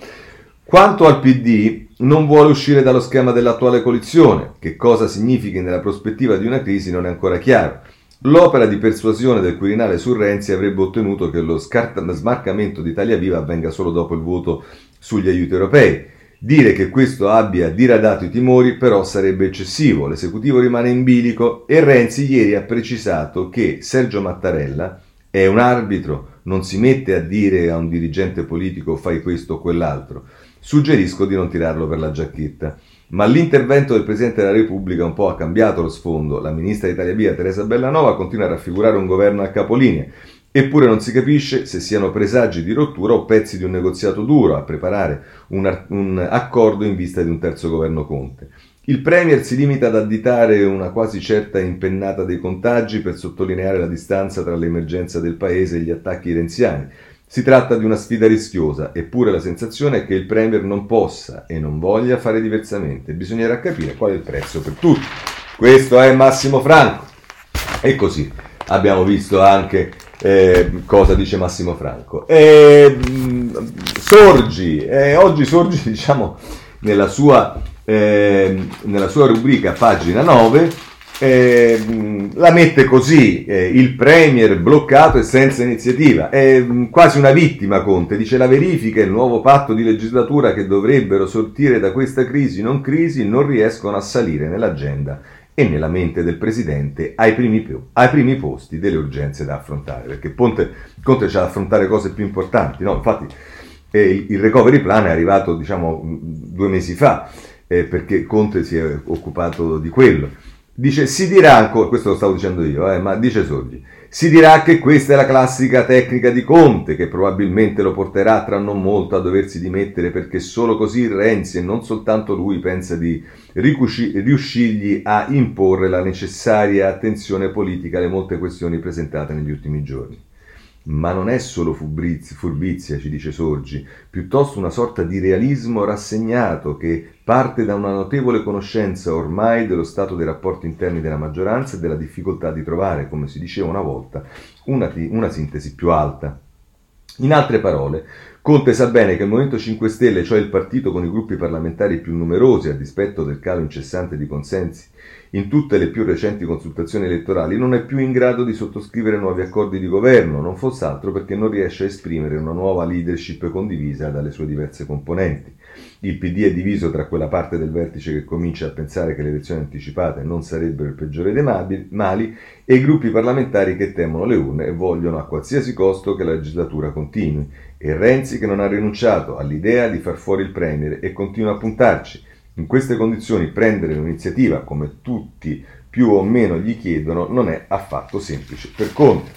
Quanto al PD, non vuole uscire dallo schema dell'attuale coalizione. Che cosa significhi nella prospettiva di una crisi non è ancora chiaro. L'opera di persuasione del Quirinale su Renzi avrebbe ottenuto che lo smarcamento di Italia Viva avvenga solo dopo il voto sugli aiuti europei. Dire che questo abbia diradato i timori però sarebbe eccessivo, l'esecutivo rimane in bilico e Renzi ieri ha precisato che Sergio Mattarella è un arbitro, non si mette a dire a un dirigente politico fai questo o quell'altro. Suggerisco di non tirarlo per la giacchetta. Ma l'intervento del Presidente della Repubblica un po' ha cambiato lo sfondo. La ministra d'Italia Via Teresa Bellanova continua a raffigurare un governo a capolinea Eppure non si capisce se siano presagi di rottura o pezzi di un negoziato duro a preparare un, un, accordo in vista di un terzo governo Conte. Il Premier si limita ad additare una quasi certa impennata dei contagi per sottolineare la distanza tra l'emergenza del Paese e gli attacchi renziani. Si tratta di una sfida rischiosa, eppure la sensazione è che il Premier non possa e non voglia fare diversamente. Bisognerà capire qual è il prezzo per tutti. Questo è Massimo Franco. E così abbiamo visto anche eh, cosa dice Massimo Franco. Eh, Sorgi, eh, oggi Sorgi diciamo nella sua, ehm, nella sua rubrica pagina 9 ehm, la mette così, eh, il Premier bloccato e senza iniziativa, è quasi una vittima Conte, dice la verifica e il nuovo patto di legislatura che dovrebbero sortire da questa crisi non crisi non riescono a salire nell'agenda e nella mente del Presidente ai primi, ai primi posti delle urgenze da affrontare, perché Ponte, Conte c'ha da affrontare cose più importanti, no? infatti eh, il recovery plan è arrivato diciamo due mesi fa, eh, perché Conte si è occupato di quello. Dice, si dirà ancora, questo lo stavo dicendo io, eh, ma dice Sorgi, si dirà che questa è la classica tecnica di Conte, che probabilmente lo porterà tra non molto a doversi dimettere perché solo così Renzi e non soltanto lui pensa di riuscirgli a imporre la necessaria attenzione politica alle molte questioni presentate negli ultimi giorni. Ma non è solo furbizia, ci dice Sorgi, piuttosto una sorta di realismo rassegnato che parte da una notevole conoscenza ormai dello stato dei rapporti interni della maggioranza e della difficoltà di trovare, come si diceva una volta, una, una sintesi più alta. In altre parole, Conte sa bene che il Movimento 5 Stelle, cioè il partito con i gruppi parlamentari più numerosi a dispetto del calo incessante di consensi in tutte le più recenti consultazioni elettorali, non è più in grado di sottoscrivere nuovi accordi di governo, non fosse altro perché non riesce a esprimere una nuova leadership condivisa dalle sue diverse componenti. Il PD è diviso tra quella parte del vertice che comincia a pensare che le elezioni anticipate non sarebbero il peggiore dei mali e i gruppi parlamentari che temono le urne e vogliono a qualsiasi costo che la legislatura continui. E Renzi che non ha rinunciato all'idea di far fuori il Premier e continua a puntarci. In queste condizioni prendere un'iniziativa, come tutti più o meno gli chiedono, non è affatto semplice per Conte.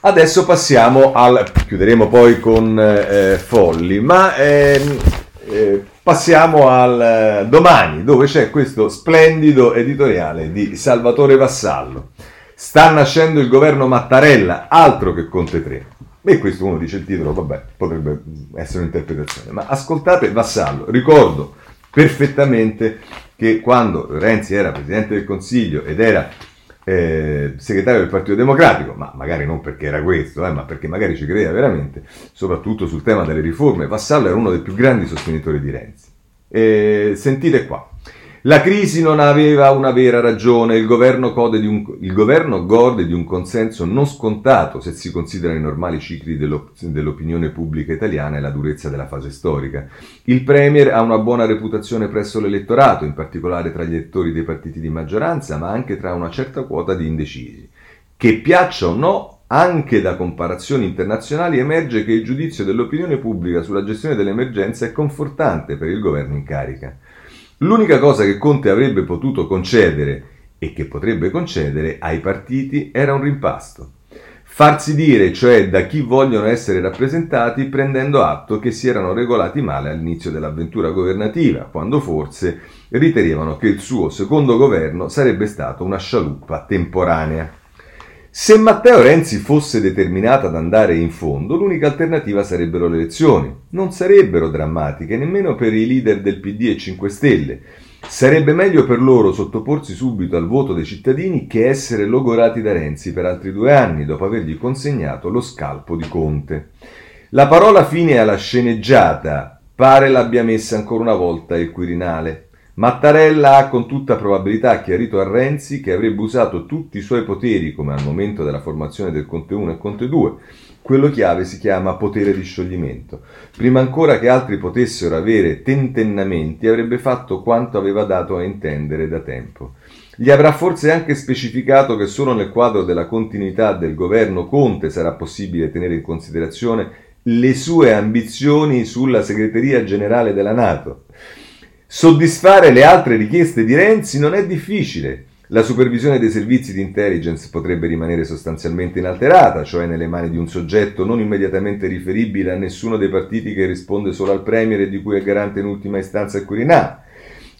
Adesso passiamo al... chiuderemo poi con eh, Folli, ma ehm, eh, passiamo al eh, domani, dove c'è questo splendido editoriale di Salvatore Vassallo. Sta nascendo il governo Mattarella, altro che Conte 3. E questo uno dice il titolo, vabbè, potrebbe essere un'interpretazione, ma ascoltate Vassallo, ricordo perfettamente che quando Renzi era Presidente del Consiglio ed era eh, segretario del Partito Democratico, ma magari non perché era questo, eh, ma perché magari ci credeva veramente, soprattutto sul tema delle riforme, Vassallo era uno dei più grandi sostenitori di Renzi. E sentite qua. La crisi non aveva una vera ragione, il governo, un, il governo, gode di un consenso non scontato se si considerano i normali cicli dell'op, dell'opinione pubblica italiana e la durezza della fase storica. Il Premier ha una buona reputazione presso l'elettorato, in particolare tra gli elettori dei partiti di maggioranza, ma anche tra una certa quota di indecisi. Che piaccia o no, anche da comparazioni internazionali emerge che il giudizio dell'opinione pubblica sulla gestione dell'emergenza è confortante per il governo in carica. L'unica cosa che Conte avrebbe potuto concedere e che potrebbe concedere ai partiti era un rimpasto. Farsi dire, cioè da chi vogliono essere rappresentati, prendendo atto che si erano regolati male all'inizio dell'avventura governativa, quando forse ritenevano che il suo secondo governo sarebbe stato una scialuppa temporanea. Se Matteo Renzi fosse determinato ad andare in fondo, l'unica alternativa sarebbero le elezioni. Non sarebbero drammatiche nemmeno per i leader del PD e 5 Stelle. Sarebbe meglio per loro sottoporsi subito al voto dei cittadini che essere logorati da Renzi per altri due anni dopo avergli consegnato lo scalpo di Conte. La parola fine alla sceneggiata pare l'abbia messa ancora una volta il Quirinale. Mattarella ha con tutta probabilità chiarito a Renzi che avrebbe usato tutti i suoi poteri come al momento della formazione del Conte 1 e Conte 2. Quello chiave si chiama potere di scioglimento. Prima ancora che altri potessero avere tentennamenti, avrebbe fatto quanto aveva dato a intendere da tempo. Gli avrà forse anche specificato che solo nel quadro della continuità del governo Conte sarà possibile tenere in considerazione le sue ambizioni sulla segreteria generale della Nato. Soddisfare le altre richieste di Renzi non è difficile. La supervisione dei servizi di intelligence potrebbe rimanere sostanzialmente inalterata, cioè nelle mani di un soggetto non immediatamente riferibile a nessuno dei partiti che risponde solo al Premier e di cui è garante in ultima istanza il Quirinale.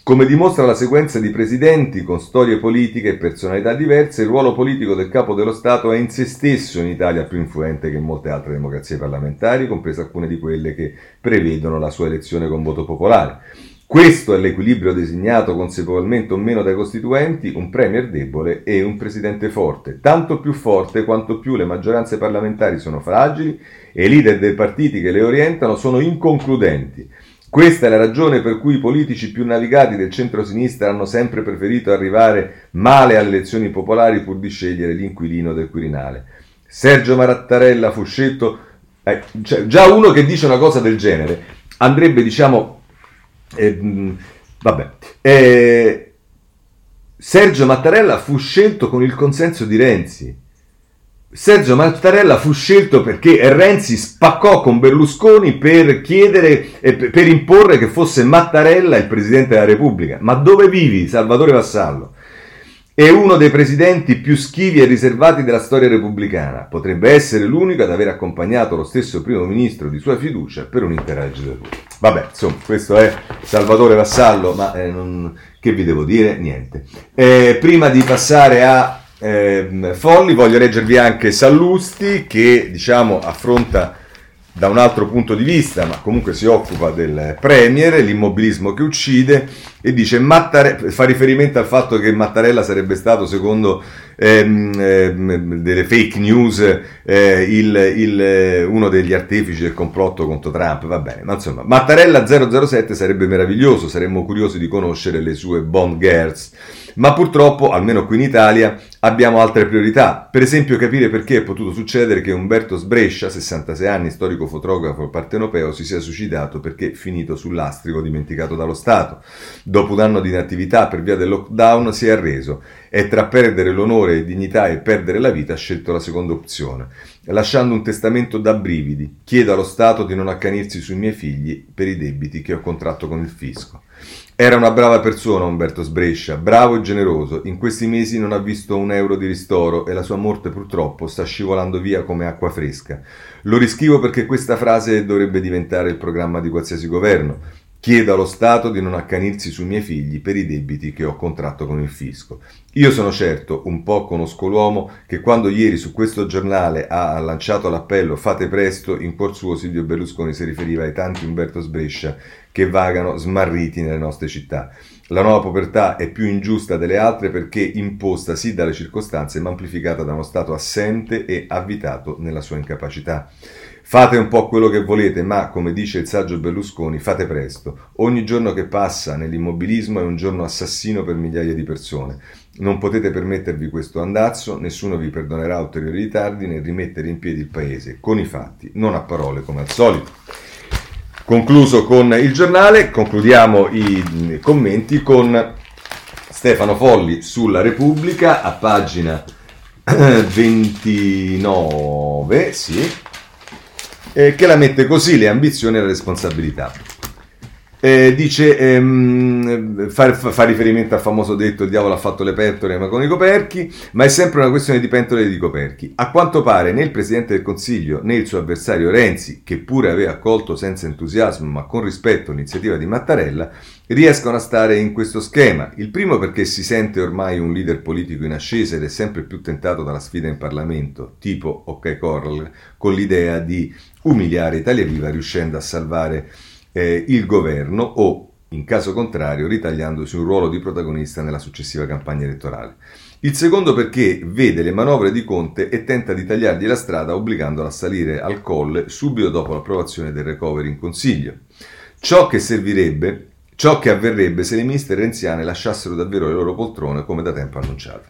Come dimostra la sequenza di presidenti con storie politiche e personalità diverse, il ruolo politico del capo dello Stato è in se stesso in Italia più influente che in molte altre democrazie parlamentari, comprese alcune di quelle che prevedono la sua elezione con voto popolare. Questo è l'equilibrio designato consapevolmente o meno dai costituenti, un premier debole e un presidente forte, tanto più forte quanto più le maggioranze parlamentari sono fragili e i leader dei partiti che le orientano sono inconcludenti. Questa è la ragione per cui i politici più navigati del centro-sinistra hanno sempre preferito arrivare male alle elezioni popolari pur di scegliere l'inquilino del Quirinale. Sergio Marattarella fu scelto, eh, cioè, già uno che dice una cosa del genere andrebbe, diciamo, eh, vabbè. Eh, Sergio Mattarella fu scelto con il consenso di Renzi. Sergio Mattarella fu scelto perché Renzi spaccò con Berlusconi per chiedere e per imporre che fosse Mattarella il presidente della Repubblica. Ma dove vivi, Salvatore Vassallo? È uno dei presidenti più schivi e riservati della storia repubblicana. Potrebbe essere l'unico ad aver accompagnato lo stesso primo ministro di sua fiducia per un'intera legislatura. Vabbè, insomma, questo è Salvatore Vassallo, ma eh, non... che vi devo dire? Niente. Eh, prima di passare a eh, folli. Voglio leggervi anche Sallusti che diciamo affronta da un altro punto di vista, ma comunque si occupa del Premier, l'immobilismo che uccide, e dice Mattare- fa riferimento al fatto che Mattarella sarebbe stato, secondo ehm, ehm, delle fake news, eh, il, il, uno degli artefici del complotto contro Trump. Va bene, ma insomma, Mattarella 007 sarebbe meraviglioso, saremmo curiosi di conoscere le sue Bond Girls. Ma purtroppo, almeno qui in Italia, abbiamo altre priorità. Per esempio capire perché è potuto succedere che Umberto Sbrescia, 66 anni, storico fotografo partenopeo, si sia suicidato perché finito sull'astrico dimenticato dallo Stato. Dopo un anno di inattività per via del lockdown si è arreso e tra perdere l'onore e dignità e perdere la vita ha scelto la seconda opzione, lasciando un testamento da brividi. Chiedo allo Stato di non accanirsi sui miei figli per i debiti che ho contratto con il fisco. Era una brava persona Umberto Sbrescia, bravo e generoso. In questi mesi non ha visto un euro di ristoro e la sua morte purtroppo sta scivolando via come acqua fresca. Lo rischivo perché questa frase dovrebbe diventare il programma di qualsiasi governo. Chiedo allo Stato di non accanirsi sui miei figli per i debiti che ho contratto con il fisco. Io sono certo, un po' conosco l'uomo, che quando ieri su questo giornale ha lanciato l'appello fate presto, in cuor suo Silvio Berlusconi si riferiva ai tanti Umberto Sbrescia che vagano smarriti nelle nostre città. La nuova povertà è più ingiusta delle altre perché imposta sì dalle circostanze ma amplificata da uno Stato assente e avvitato nella sua incapacità. Fate un po' quello che volete, ma come dice il saggio Berlusconi, fate presto. Ogni giorno che passa nell'immobilismo è un giorno assassino per migliaia di persone. Non potete permettervi questo andazzo, nessuno vi perdonerà ulteriori ritardi nel rimettere in piedi il paese, con i fatti, non a parole come al solito. Concluso con il giornale, concludiamo i commenti con Stefano Folli sulla Repubblica a pagina 29, sì, eh, che la mette così le ambizioni e la responsabilità. Eh, dice, ehm, fa, fa, riferimento al famoso detto il diavolo ha fatto le pentole ma con i coperchi, ma è sempre una questione di pentole e di coperchi. A quanto pare né il Presidente del Consiglio né il suo avversario Renzi, che pure aveva accolto senza entusiasmo ma con rispetto l'iniziativa di Mattarella, riescono a stare in questo schema. Il primo perché si sente ormai un leader politico in ascesa ed è sempre più tentato dalla sfida in Parlamento, tipo OK Corral, con l'idea di umiliare Italia Viva riuscendo a salvare eh, il governo o, in caso contrario, ritagliandosi un ruolo di protagonista nella successiva campagna elettorale. Il secondo perché vede le manovre di Conte e tenta di tagliargli la strada obbligandolo a salire al colle subito dopo l'approvazione del recovery in Consiglio. Ciò che servirebbe, ciò che avverrebbe se le ministre renziane lasciassero davvero le loro poltrone come da tempo annunciato.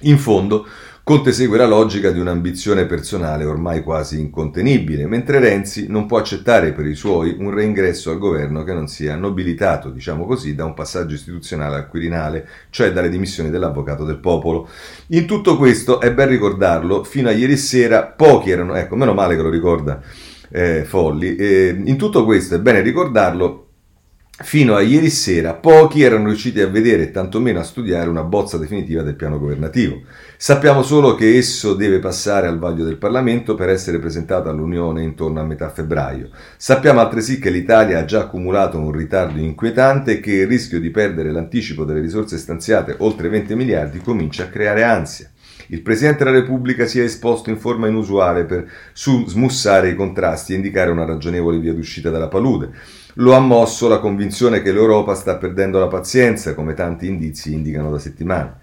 In fondo, Conte segue la logica di un'ambizione personale ormai quasi incontenibile, mentre Renzi non può accettare per i suoi un reingresso al governo che non sia nobilitato, diciamo così, da un passaggio istituzionale al Quirinale, cioè dalle dimissioni dell'avvocato del popolo. In tutto questo, è ben ricordarlo, fino a ieri sera pochi erano, ecco, meno male che lo ricorda eh, Folli, eh, in tutto questo è bene ricordarlo, Fino a ieri sera pochi erano riusciti a vedere e tantomeno a studiare una bozza definitiva del piano governativo. Sappiamo solo che esso deve passare al vaglio del Parlamento per essere presentato all'Unione intorno a metà febbraio. Sappiamo altresì che l'Italia ha già accumulato un ritardo inquietante e che il rischio di perdere l'anticipo delle risorse stanziate, oltre 20 miliardi, comincia a creare ansia. Il Presidente della Repubblica si è esposto in forma inusuale per smussare i contrasti e indicare una ragionevole via d'uscita dalla palude. Lo ha mosso la convinzione che l'Europa sta perdendo la pazienza, come tanti indizi indicano da settimane.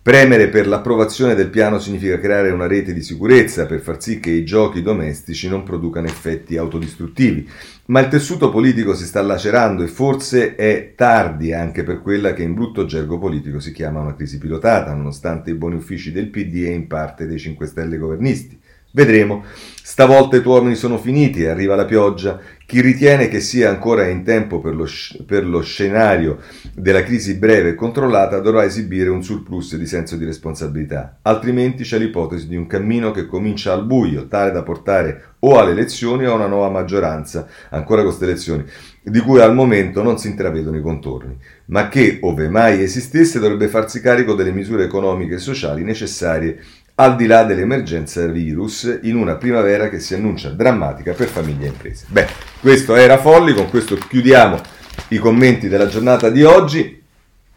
Premere per l'approvazione del piano significa creare una rete di sicurezza per far sì che i giochi domestici non producano effetti autodistruttivi. Ma il tessuto politico si sta lacerando e forse è tardi anche per quella che in brutto gergo politico si chiama una crisi pilotata, nonostante i buoni uffici del PD e in parte dei 5 Stelle governisti. Vedremo. Stavolta i tuoni sono finiti arriva la pioggia. Chi ritiene che sia ancora in tempo per lo, per lo, scenario della crisi breve e controllata dovrà esibire un surplus di senso di responsabilità, altrimenti c'è l'ipotesi di un cammino che comincia al buio, tale da portare o alle elezioni o a una nuova maggioranza, ancora queste elezioni, di cui al momento non si intravedono i contorni, ma che, ove mai esistesse, dovrebbe farsi carico delle misure economiche e sociali necessarie al di là dell'emergenza virus in una primavera che si annuncia drammatica per famiglie e imprese. Beh, questo era Folli, con questo chiudiamo i commenti della giornata di oggi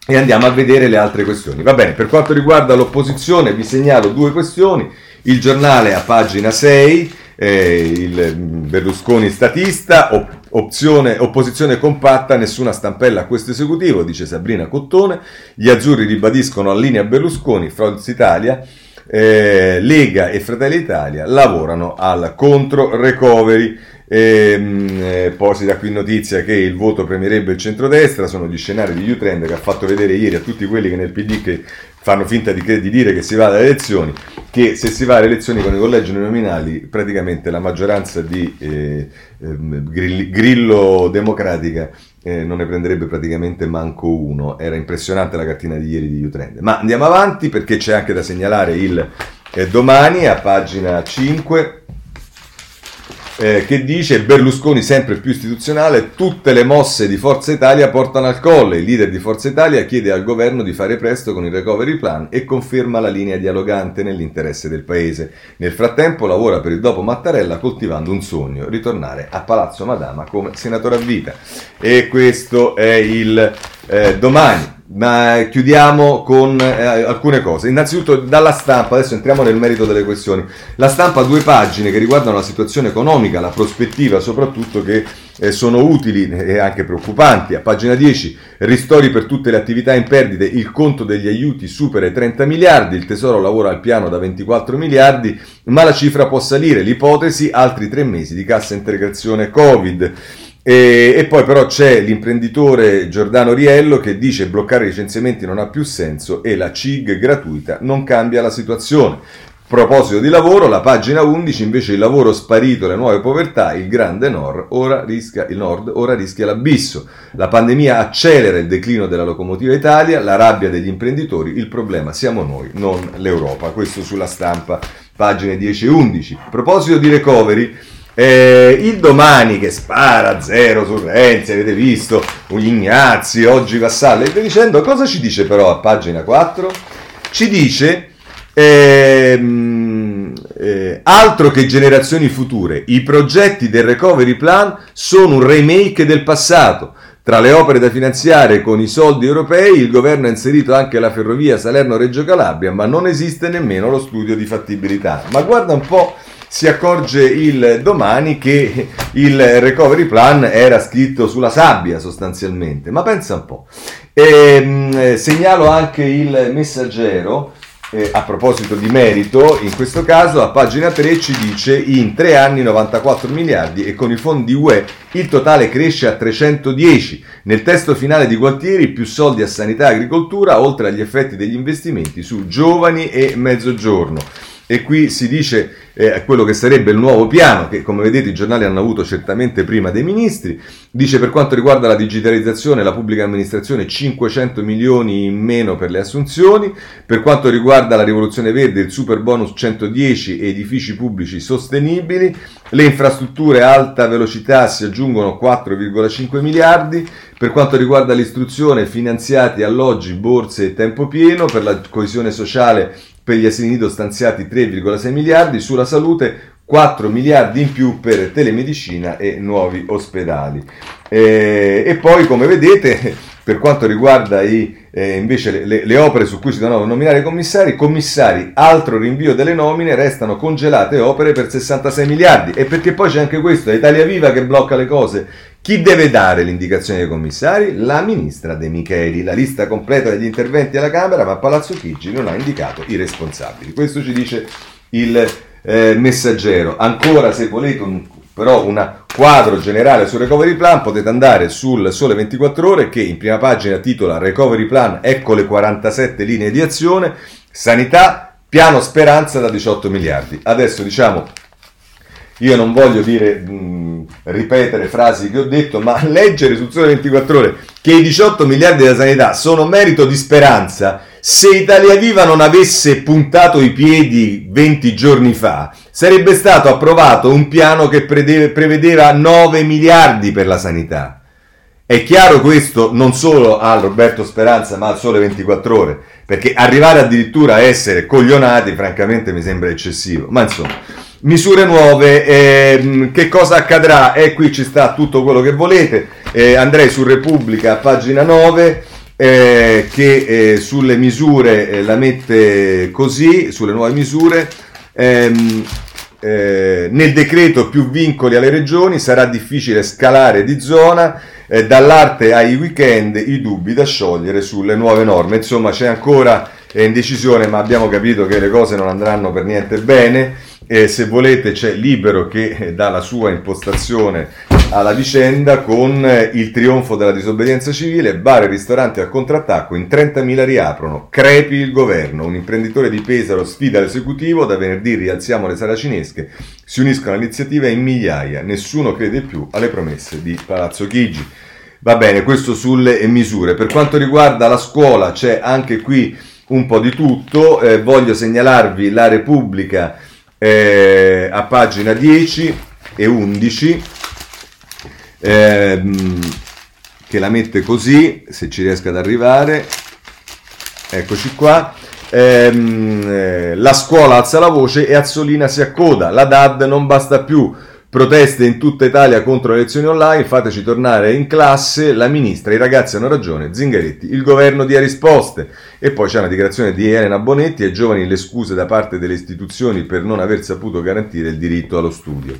e andiamo a vedere le altre questioni. Va bene, per quanto riguarda l'opposizione vi segnalo due questioni. Il giornale a pagina 6, eh, il Berlusconi statista, op- opzione, opposizione compatta, nessuna stampella a questo esecutivo, dice Sabrina Cottone. Gli azzurri ribadiscono la linea Berlusconi, Forza Italia. Eh, Lega e Fratelli Italia lavorano al contro recovery. E, ehm, eh, poi si dà qui notizia che il voto premierebbe il centrodestra, sono gli scenari di U-Trend che ha fatto vedere ieri a tutti quelli che nel PD che fanno finta di, di, dire che si va alle elezioni, che se si va alle elezioni con i collegi nominali praticamente la maggioranza di eh, eh, grillo democratica eh, non ne prenderebbe praticamente manco uno. Era impressionante la cartina di ieri di U-Trend. Ma andiamo avanti perché c'è anche da segnalare il eh, domani a pagina 5 eh, che dice Berlusconi sempre più istituzionale, tutte le mosse di Forza Italia portano al colle. Il leader di Forza Italia chiede al governo di fare presto con il recovery plan e conferma la linea dialogante nell'interesse del paese. Nel frattempo lavora per il dopo Mattarella coltivando un sogno, ritornare a Palazzo Madama come senatore a vita. E questo è il eh, domani. Ma chiudiamo con eh, alcune cose. Innanzitutto dalla stampa, adesso entriamo nel merito delle questioni. La stampa ha due pagine che riguardano la situazione economica, la prospettiva soprattutto che eh, sono utili e anche preoccupanti. A pagina 10, ristori per tutte le attività in perdite, il conto degli aiuti supera i 30 miliardi, il Tesoro lavora al piano da 24 miliardi, ma la cifra può salire. L'ipotesi, altri tre mesi di cassa integrazione Covid. E, e, poi però c'è l'imprenditore Giordano Riello che dice bloccare i licenziamenti non ha più senso e la CIG gratuita non cambia la situazione. Proposito di lavoro, la pagina 11 invece il lavoro sparito, le nuove povertà, il grande nord ora rischia, nord ora rischia l'abisso. La pandemia accelera il declino della locomotiva Italia, la rabbia degli imprenditori, il problema siamo noi, non l'Europa. Questo sulla stampa, pagine 10 e 11. A proposito di recovery, eh, il domani che spara zero su Renzi, avete visto, Ignazzi, oggi Vassalli, e via dicendo, cosa ci dice però a pagina 4? Ci dice ehm, eh, altro che generazioni future, i progetti del recovery plan sono un remake del passato. Tra le opere da finanziare con i soldi europei, il governo ha inserito anche la ferrovia Salerno-Reggio Calabria, ma non esiste nemmeno lo studio di fattibilità. Ma guarda un po' si accorge il domani che il recovery plan era scritto sulla sabbia sostanzialmente, ma pensa un po'. E, ehm, mh, segnalo anche il messaggero. Eh, a proposito di merito, in questo caso a pagina 3 ci dice in tre anni 94 miliardi e con i fondi UE il totale cresce a 310. Nel testo finale di Gualtieri più soldi a sanità e agricoltura oltre agli effetti degli investimenti su giovani e mezzogiorno. E qui si dice eh, quello che sarebbe il nuovo piano, che come vedete i giornali hanno avuto certamente prima dei ministri. Dice per quanto riguarda la digitalizzazione, la pubblica amministrazione 500 milioni in meno per le assunzioni. Per quanto riguarda la rivoluzione verde, il super bonus 110 e edifici pubblici sostenibili. Le infrastrutture a alta velocità si aggiungono 4,5 miliardi. Per quanto riguarda l'istruzione, finanziati alloggi, borse e tempo pieno. Per la coesione sociale per gli asili nido stanziati 3,6 miliardi, sulla salute 4 miliardi in più per telemedicina e nuovi ospedali. E, e poi, come vedete, per quanto riguarda i, eh, invece le, le, le, opere su cui si devono nominare i commissari, commissari, altro rinvio delle nomine, restano congelate opere per 66 miliardi. E perché poi c'è anche questo, è Italia Viva che blocca le cose. Chi deve dare l'indicazione dei commissari? La ministra De Micheli. La lista completa degli interventi alla Camera, ma Palazzo Chigi non ha indicato i responsabili. Questo ci dice il eh, messaggero. Ancora, se volete, un, però un quadro generale sul recovery plan, potete andare sul Sole 24 Ore che in prima pagina titola Recovery plan, ecco le 47 linee di azione, sanità, piano speranza da 18 miliardi. Adesso diciamo io non voglio dire, mh, ripetere frasi che ho detto, ma leggere sul Sole 24 Ore che i 18 miliardi della sanità sono merito di speranza, se Italia Viva non avesse puntato i piedi 20 giorni fa, sarebbe stato approvato un piano che prevedeva 9 miliardi per la sanità. È chiaro questo non solo a Roberto Speranza, ma al Sole 24 Ore, perché arrivare addirittura a essere coglionati, francamente, mi sembra eccessivo. Ma insomma misure nuove, eh, che cosa accadrà? E qui ci sta tutto quello che volete. Eh, andrei su Repubblica, pagina 9. Eh, che eh, sulle misure eh, la mette così, sulle nuove misure. Ehm, eh, nel decreto più vincoli alle regioni sarà difficile scalare di zona, eh, dall'arte ai weekend i dubbi da sciogliere sulle nuove norme. Insomma c'è ancora eh, indecisione ma abbiamo capito che le cose non andranno per niente bene. E se volete c'è Libero che eh, dà la sua impostazione alla vicenda con eh, il trionfo della disobbedienza civile, bar e ristoranti al contrattacco, in 30.000 riaprono, crepi il governo, un imprenditore di Pesaro sfida l'esecutivo, da venerdì rialziamo le saracinesche, si uniscono all'iniziativa in migliaia, nessuno crede più alle promesse di Palazzo Chigi. Va bene, questo sulle misure. Per quanto riguarda la scuola c'è anche qui un po' di tutto, eh, voglio segnalarvi la Repubblica eh, a pagina 10 e 11 ehm, che la mette così, se ci riesco ad arrivare, eccoci qua. Ehm, eh, la scuola alza la voce e Azzolina si accoda, la DAD non basta più, proteste in tutta Italia contro le lezioni online, fateci tornare in classe, la ministra, i ragazzi hanno ragione, Zingaretti, il governo dia risposte. E poi c'è una dichiarazione di Elena Bonetti, ai giovani le scuse da parte delle istituzioni per non aver saputo garantire il diritto allo studio.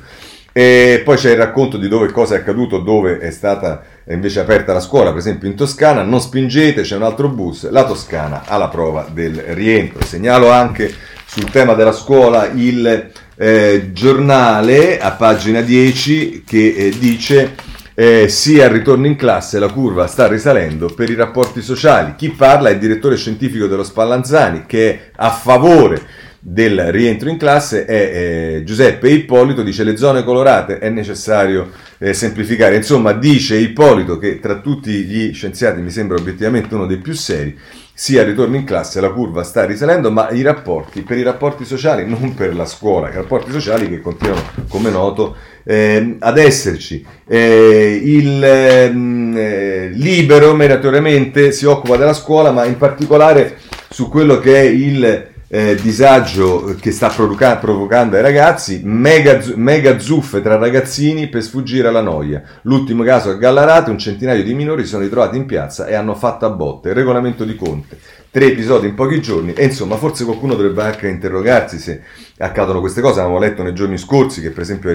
E poi c'è il racconto di dove cosa è accaduto, dove è stata invece aperta la scuola, per esempio in Toscana. Non spingete, c'è un altro bus, la Toscana alla prova del rientro. Segnalo anche sul tema della scuola il eh, giornale a pagina 10 che eh, dice eh, sia al ritorno in classe la curva sta risalendo per i rapporti sociali. Chi parla è il direttore scientifico dello Spallanzani che è a favore del rientro in classe è eh, Giuseppe Ippolito, dice le zone colorate è necessario eh, semplificare, insomma dice Ippolito che tra tutti gli scienziati mi sembra obiettivamente uno dei più seri, sia il ritorno in classe la curva sta risalendo, ma i rapporti, per i rapporti sociali, non per la scuola, i rapporti sociali che continuano, come noto, eh, ad esserci. Eh, il ehm, eh, libero meritoriamente si occupa della scuola, ma in particolare su quello che è il eh, disagio che sta provoca- provocando ai ragazzi, mega, mega, zuffe tra ragazzini per sfuggire alla noia. L'ultimo caso a Gallarate, un centinaio di minori si sono ritrovati in piazza e hanno fatto a botte. Regolamento di Conte. Tre episodi in pochi giorni e insomma forse qualcuno dovrebbe anche interrogarsi se accadono queste cose. Avevamo letto nei giorni scorsi che per esempio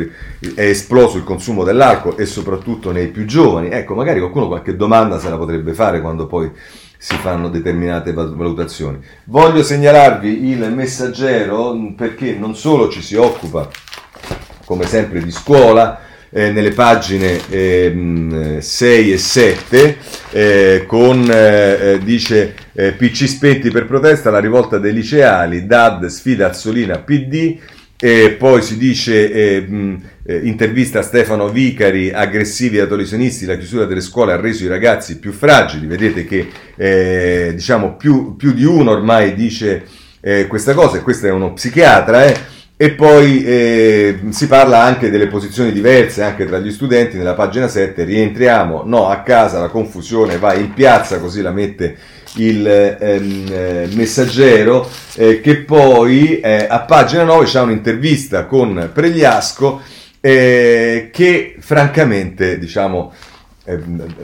è esploso il consumo dell'alcol e soprattutto nei più giovani. Ecco, magari qualcuno qualche domanda se la potrebbe fare quando poi si fanno determinate valutazioni. Voglio segnalarvi il messaggero perché non solo ci si occupa, come sempre, di scuola, eh, nelle pagine eh, 6 e 7 eh, con eh, eh, dice eh, PC spenti per protesta la rivolta dei liceali DAD sfida Azzolina PD e poi si dice eh, mh, eh, intervista a Stefano Vicari, aggressivi adolescentisti, la chiusura delle scuole ha reso i ragazzi più fragili. Vedete che eh, diciamo più, più, di uno ormai dice eh, questa cosa, e questo è uno psichiatra, eh. e poi si parla anche delle posizioni diverse anche tra gli studenti. Nella pagina 7 rientriamo, no, a casa la confusione, vai in piazza, così la mette il ehm, eh, messaggero, eh, che poi eh, a pagina 9 c'è un'intervista con Pregliasco eh, che francamente, diciamo,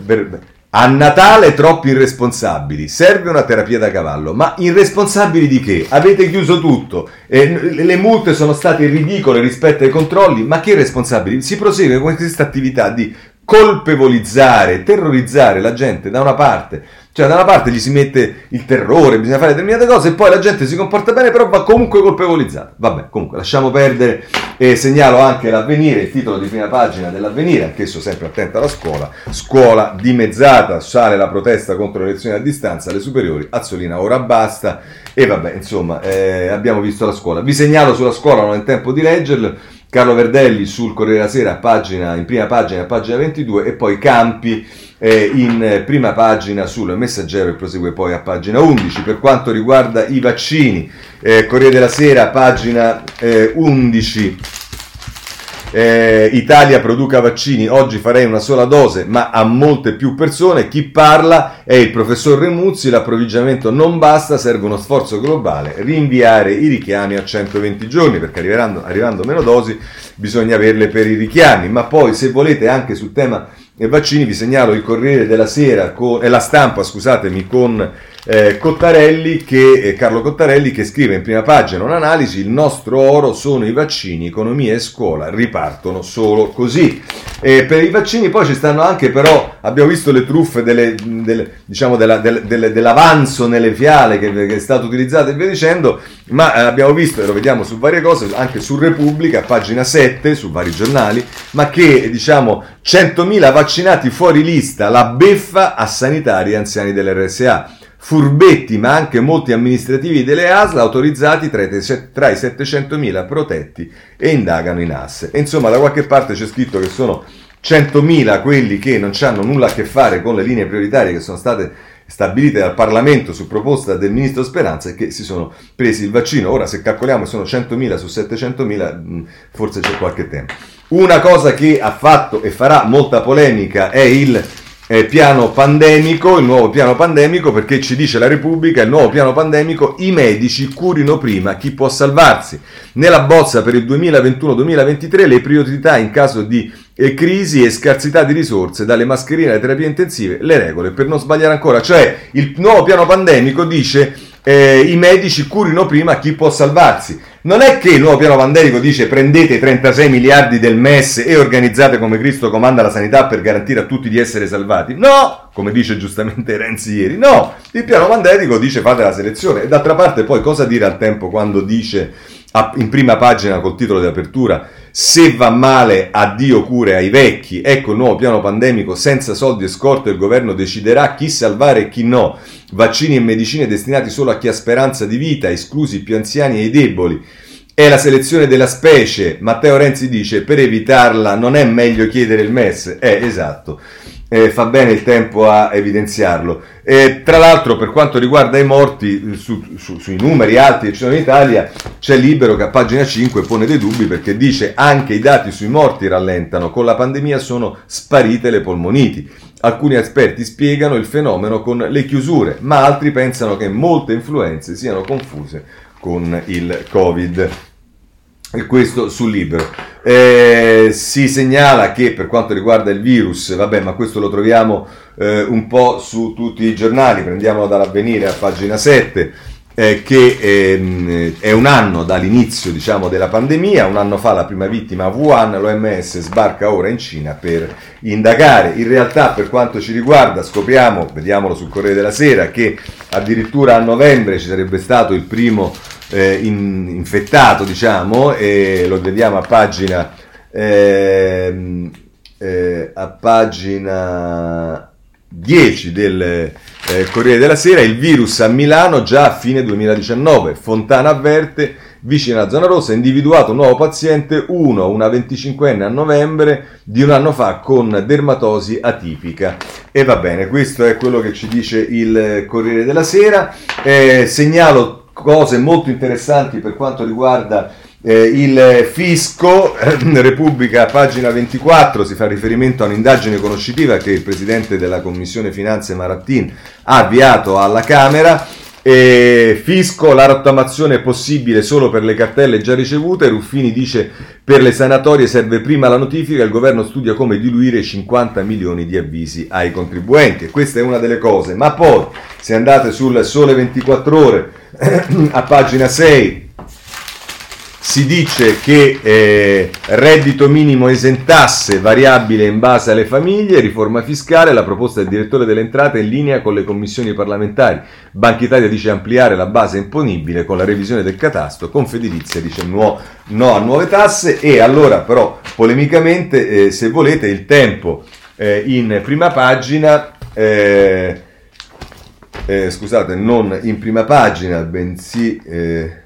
per, a Natale troppi irresponsabili, serve una terapia da cavallo, ma irresponsabili di che? Avete chiuso tutto, le multe sono state ridicole rispetto ai controlli, ma che irresponsabili? Si prosegue con questa attività di colpevolizzare, terrorizzare la gente da una parte cioè, da una parte gli si mette il terrore, bisogna fare determinate cose, e poi la gente si comporta bene, però va comunque colpevolizzata. Vabbè, comunque, lasciamo perdere e segnalo anche l'avvenire, il titolo di prima pagina dell'avvenire, anch'esso sempre attento alla scuola. Scuola dimezzata, sale la protesta contro le lezioni a distanza, le superiori, Azzolina ora basta. E vabbè, insomma, eh, abbiamo visto la scuola. Vi segnalo sulla scuola, non è tempo di leggerlo, Carlo Verdelli sul Corriere della Sera, pagina, in prima pagina, pagina 22, e poi Campi eh, in prima pagina sul Messaggero e prosegue poi a pagina 11. Per quanto riguarda i vaccini, eh, Corriere della Sera, pagina eh, 11. Eh, Italia produca vaccini, oggi farei una sola dose, ma a molte più persone. Chi parla è il professor Remuzzi, l'approvvigionamento non basta, serve uno sforzo globale, rinviare i richiami a 120 giorni, perché arrivando, arrivando meno dosi bisogna averle per i richiami, ma poi se volete anche sul tema e vaccini, vi segnalo il Corriere della Sera con, e la stampa, scusatemi, con eh, Cottarelli che, eh, Carlo Cottarelli che scrive in prima pagina un'analisi, il nostro oro sono i vaccini, economia e scuola ripartono solo così. E per i vaccini poi ci stanno anche però, abbiamo visto le truffe delle, delle, diciamo della, delle, dell'avanzo nelle fiale che, che, è stato utilizzato e via dicendo, ma eh, abbiamo visto, e lo vediamo su varie cose, anche su Repubblica, pagina 7, su vari giornali, ma che diciamo 100.000 vaccinati fuori lista, la beffa a sanitari anziani dell'RSA. Furbetti, ma anche molti amministrativi delle ASL autorizzati tra i, tra i 700.000 protetti e indagano in asse. E insomma, da qualche parte c'è scritto che sono 100.000 quelli che non hanno nulla a che fare con le linee prioritarie che sono state stabilite dal Parlamento su proposta del Ministro Speranza e che si sono presi il vaccino. Ora, se calcoliamo sono 100.000 su 700.000, forse c'è qualche tempo. Una cosa che ha fatto e farà molta polemica è il eh, piano pandemico, il nuovo piano pandemico, perché ci dice la Repubblica, il nuovo piano pandemico, i medici curino prima chi può salvarsi. Nella bozza per il 2021-2023 le priorità in caso di eh, crisi e scarsità di risorse, dalle mascherine alle terapie intensive, le regole per non sbagliare ancora. Cioè il nuovo piano pandemico dice eh, i medici curino prima chi può salvarsi. Non è che il nuovo piano pandemico dice prendete i 36 miliardi del MES e organizzate come Cristo comanda la sanità per garantire a tutti di essere salvati. No, come dice giustamente Renzi ieri. No, il piano pandemico dice fate la selezione. E d'altra parte poi cosa dire al tempo quando dice in prima pagina col titolo di apertura se va male, addio cure ai vecchi. Ecco il nuovo piano pandemico senza soldi e scorto. Il governo deciderà chi salvare e chi no. Vaccini e medicine destinati solo a chi ha speranza di vita, esclusi i più anziani e i deboli. È la selezione della specie. Matteo Renzi dice per evitarla non è meglio chiedere il MES. Eh, esatto eh, fa bene il tempo a evidenziarlo. Eh, tra l'altro, per quanto riguarda i morti, su, su, sui numeri alti che ci sono in Italia, c'è Libero che a pagina 5 pone dei dubbi perché dice anche i dati sui morti rallentano, con la pandemia sono sparite le polmoniti. Alcuni esperti spiegano il fenomeno con le chiusure, ma altri pensano che molte influenze siano confuse con il Covid. E questo sul libro. Eh, si segnala che per quanto riguarda il virus, vabbè, ma questo lo troviamo eh, un po' su tutti i giornali, prendiamolo dall'avvenire a pagina 7. Eh, che ehm, è un anno dall'inizio diciamo, della pandemia, un anno fa la prima vittima a Wuhan, l'OMS sbarca ora in Cina per indagare. In realtà per quanto ci riguarda scopriamo, vediamolo sul Corriere della Sera, che addirittura a novembre ci sarebbe stato il primo eh, in, infettato, diciamo, e lo vediamo a pagina, eh, eh, a pagina 10 del eh, Corriere della Sera, il virus a Milano già a fine 2019. Fontana avverte, vicino alla zona rossa, individuato un nuovo paziente, 1, una 25enne a novembre di un anno fa con dermatosi atipica. E va bene, questo è quello che ci dice il Corriere della Sera. Eh, segnalo cose molto interessanti per quanto riguarda eh, il fisco, Repubblica, pagina 24, si fa riferimento a un'indagine conoscitiva che il presidente della Commissione Finanze Marattin ha avviato alla Camera. E fisco, la rottamazione è possibile solo per le cartelle già ricevute. Ruffini dice per le sanatorie serve prima la notifica, il governo studia come diluire 50 milioni di avvisi ai contribuenti. E questa è una delle cose. Ma poi, se andate sul sole 24 ore, a pagina 6 si dice che eh, reddito minimo esentasse variabile in base alle famiglie, riforma fiscale, la proposta del direttore delle entrate in linea con le commissioni parlamentari. Banca Italia dice ampliare la base imponibile con la revisione del catasto, Confedilizia dice no, no a nuove tasse e allora però polemicamente eh, se volete il tempo eh, in prima pagina eh, eh, scusate, non in prima pagina, bensì...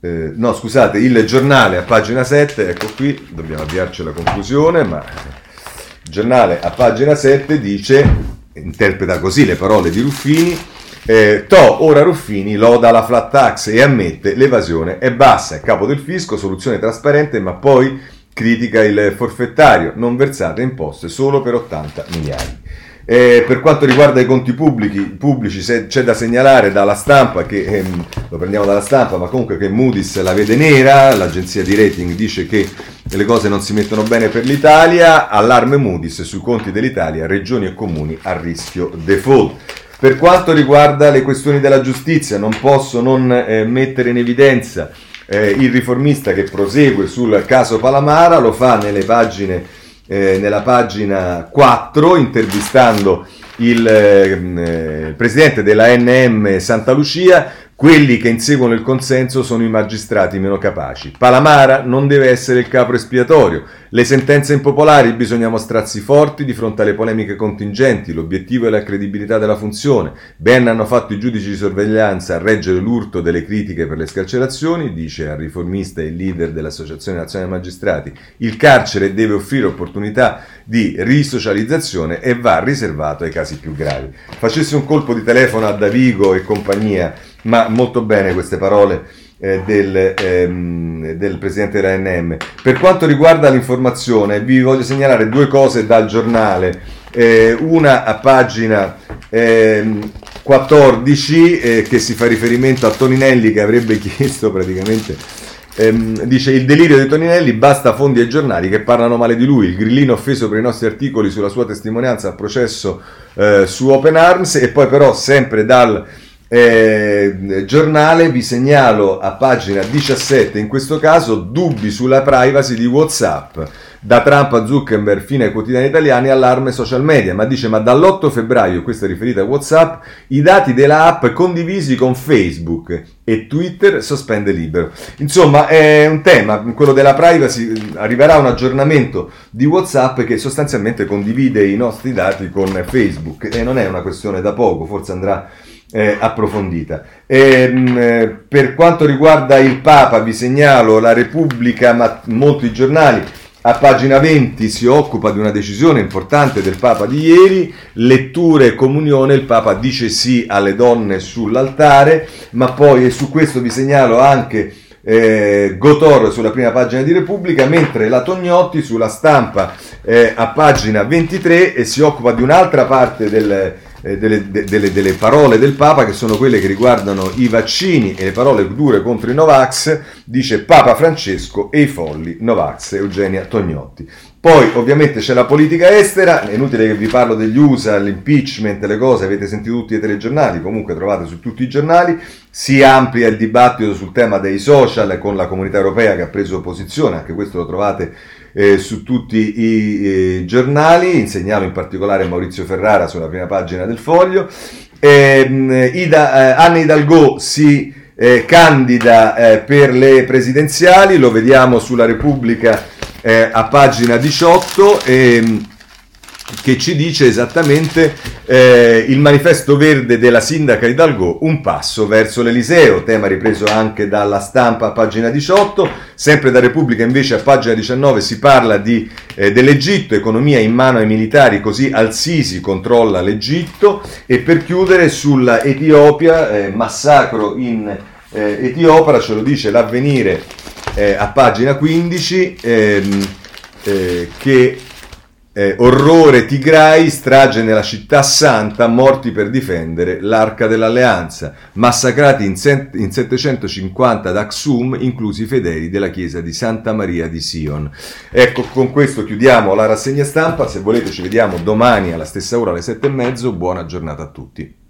Eh, no, scusate, il giornale a pagina 7, ecco qui, dobbiamo avviarci alla conclusione, ma il giornale a pagina 7 dice, interpreta così le parole di Ruffini, eh, To, ora Ruffini loda la flat tax e ammette l'evasione è bassa, è capo del fisco, soluzione trasparente, ma poi critica il forfettario, non versate imposte solo per 80 miliardi. Eh, per quanto riguarda i conti pubblici, pubblici c'è da segnalare dalla stampa, che ehm, lo prendiamo dalla stampa, ma comunque che Moody's la vede nera, l'agenzia di rating dice che le cose non si mettono bene per l'Italia, allarme Moody's sui conti dell'Italia, regioni e comuni a rischio default. Per quanto riguarda le questioni della giustizia, non posso non eh, mettere in evidenza eh, il riformista che prosegue sul caso Palamara, lo fa nelle pagine eh, nella pagina 4 intervistando il eh, presidente della NM Santa Lucia quelli che inseguono il consenso sono i magistrati meno capaci. Palamara non deve essere il capo espiatorio. Le sentenze impopolari bisogna mostrarsi forti di fronte alle polemiche contingenti. L'obiettivo è la credibilità della funzione. Ben hanno fatto i giudici di sorveglianza a reggere l'urto delle critiche per le scarcerazioni, dice al riformista e leader dell'Associazione Nazionale Magistrati. Il carcere deve offrire opportunità di risocializzazione e va riservato ai casi più gravi. Facessi un colpo di telefono a Davigo e compagnia ma molto bene queste parole eh, del, ehm, del, presidente dell'ANM. Per quanto riguarda l'informazione, vi voglio segnalare due cose dal giornale. Eh, una a pagina eh, 14 eh, che si fa riferimento a Toninelli che avrebbe chiesto praticamente ehm, dice il delirio di Toninelli basta fondi ai giornali che parlano male di lui il grillino offeso per i nostri articoli sulla sua testimonianza al processo eh, su Open Arms e poi però sempre dal eh, giornale vi segnalo a pagina 17 in questo caso dubbi sulla privacy di Whatsapp. Da Trump a Zuckerberg fino ai quotidiani italiani allarme social media. Ma dice ma dall'8 febbraio questa è riferita a Whatsapp i dati della app condivisi con Facebook e Twitter sospende libero insomma è un tema quello della privacy arriverà un aggiornamento di Whatsapp che sostanzialmente condivide i nostri dati con Facebook. E non è una questione da poco forse andrà eh, approfondita. E, ehm, mh, per quanto riguarda il Papa, vi segnalo la Repubblica, ma molti giornali. A pagina 20 si occupa di una decisione importante del Papa di ieri, letture e comunione, il Papa dice sì alle donne sull'altare, ma poi e su questo vi segnalo anche eh, Gotor sulla prima pagina di Repubblica, mentre la Tognotti sulla stampa eh, a pagina 23 e si occupa di un'altra parte del, eh, delle, delle, delle, parole del Papa che sono quelle che riguardano i vaccini e le parole dure contro i Novax, dice Papa Francesco e i folli Novax, Eugenia Tognotti. Poi ovviamente c'è la politica estera, è inutile che vi parlo degli USA, l'impeachment, le cose, avete sentito tutti i telegiornali, comunque trovate su tutti i giornali, si amplia il dibattito sul tema dei social con la comunità europea che ha preso posizione, anche questo lo trovate eh, su tutti i eh, giornali, insegnalo in particolare Maurizio Ferrara sulla prima pagina del foglio. Eh, Ida, Anna Hidalgo si eh, candida eh, per le presidenziali, lo vediamo sulla Repubblica eh, a pagina 18. Che ci dice esattamente eh, il manifesto verde della sindaca Hidalgo, un passo verso l'Eliseo, tema ripreso anche dalla stampa a pagina 18, sempre da Repubblica invece a pagina 19 si parla di, eh, dell'Egitto, economia in mano ai militari, così Al-Sisi controlla l'Egitto. E per chiudere sulla Etiopia, eh, massacro in eh, Etiopia, ce lo dice l'avvenire eh, a pagina 15, ehm, eh, che eh, orrore Tigray, strage nella città santa, morti per difendere l'arca dell'alleanza, massacrati in, set, in 750 ad Aksum, inclusi i fedeli della chiesa di Santa Maria di Sion. Ecco, con questo chiudiamo la rassegna stampa, se volete ci vediamo domani alla stessa ora alle sette e mezzo, buona giornata a tutti.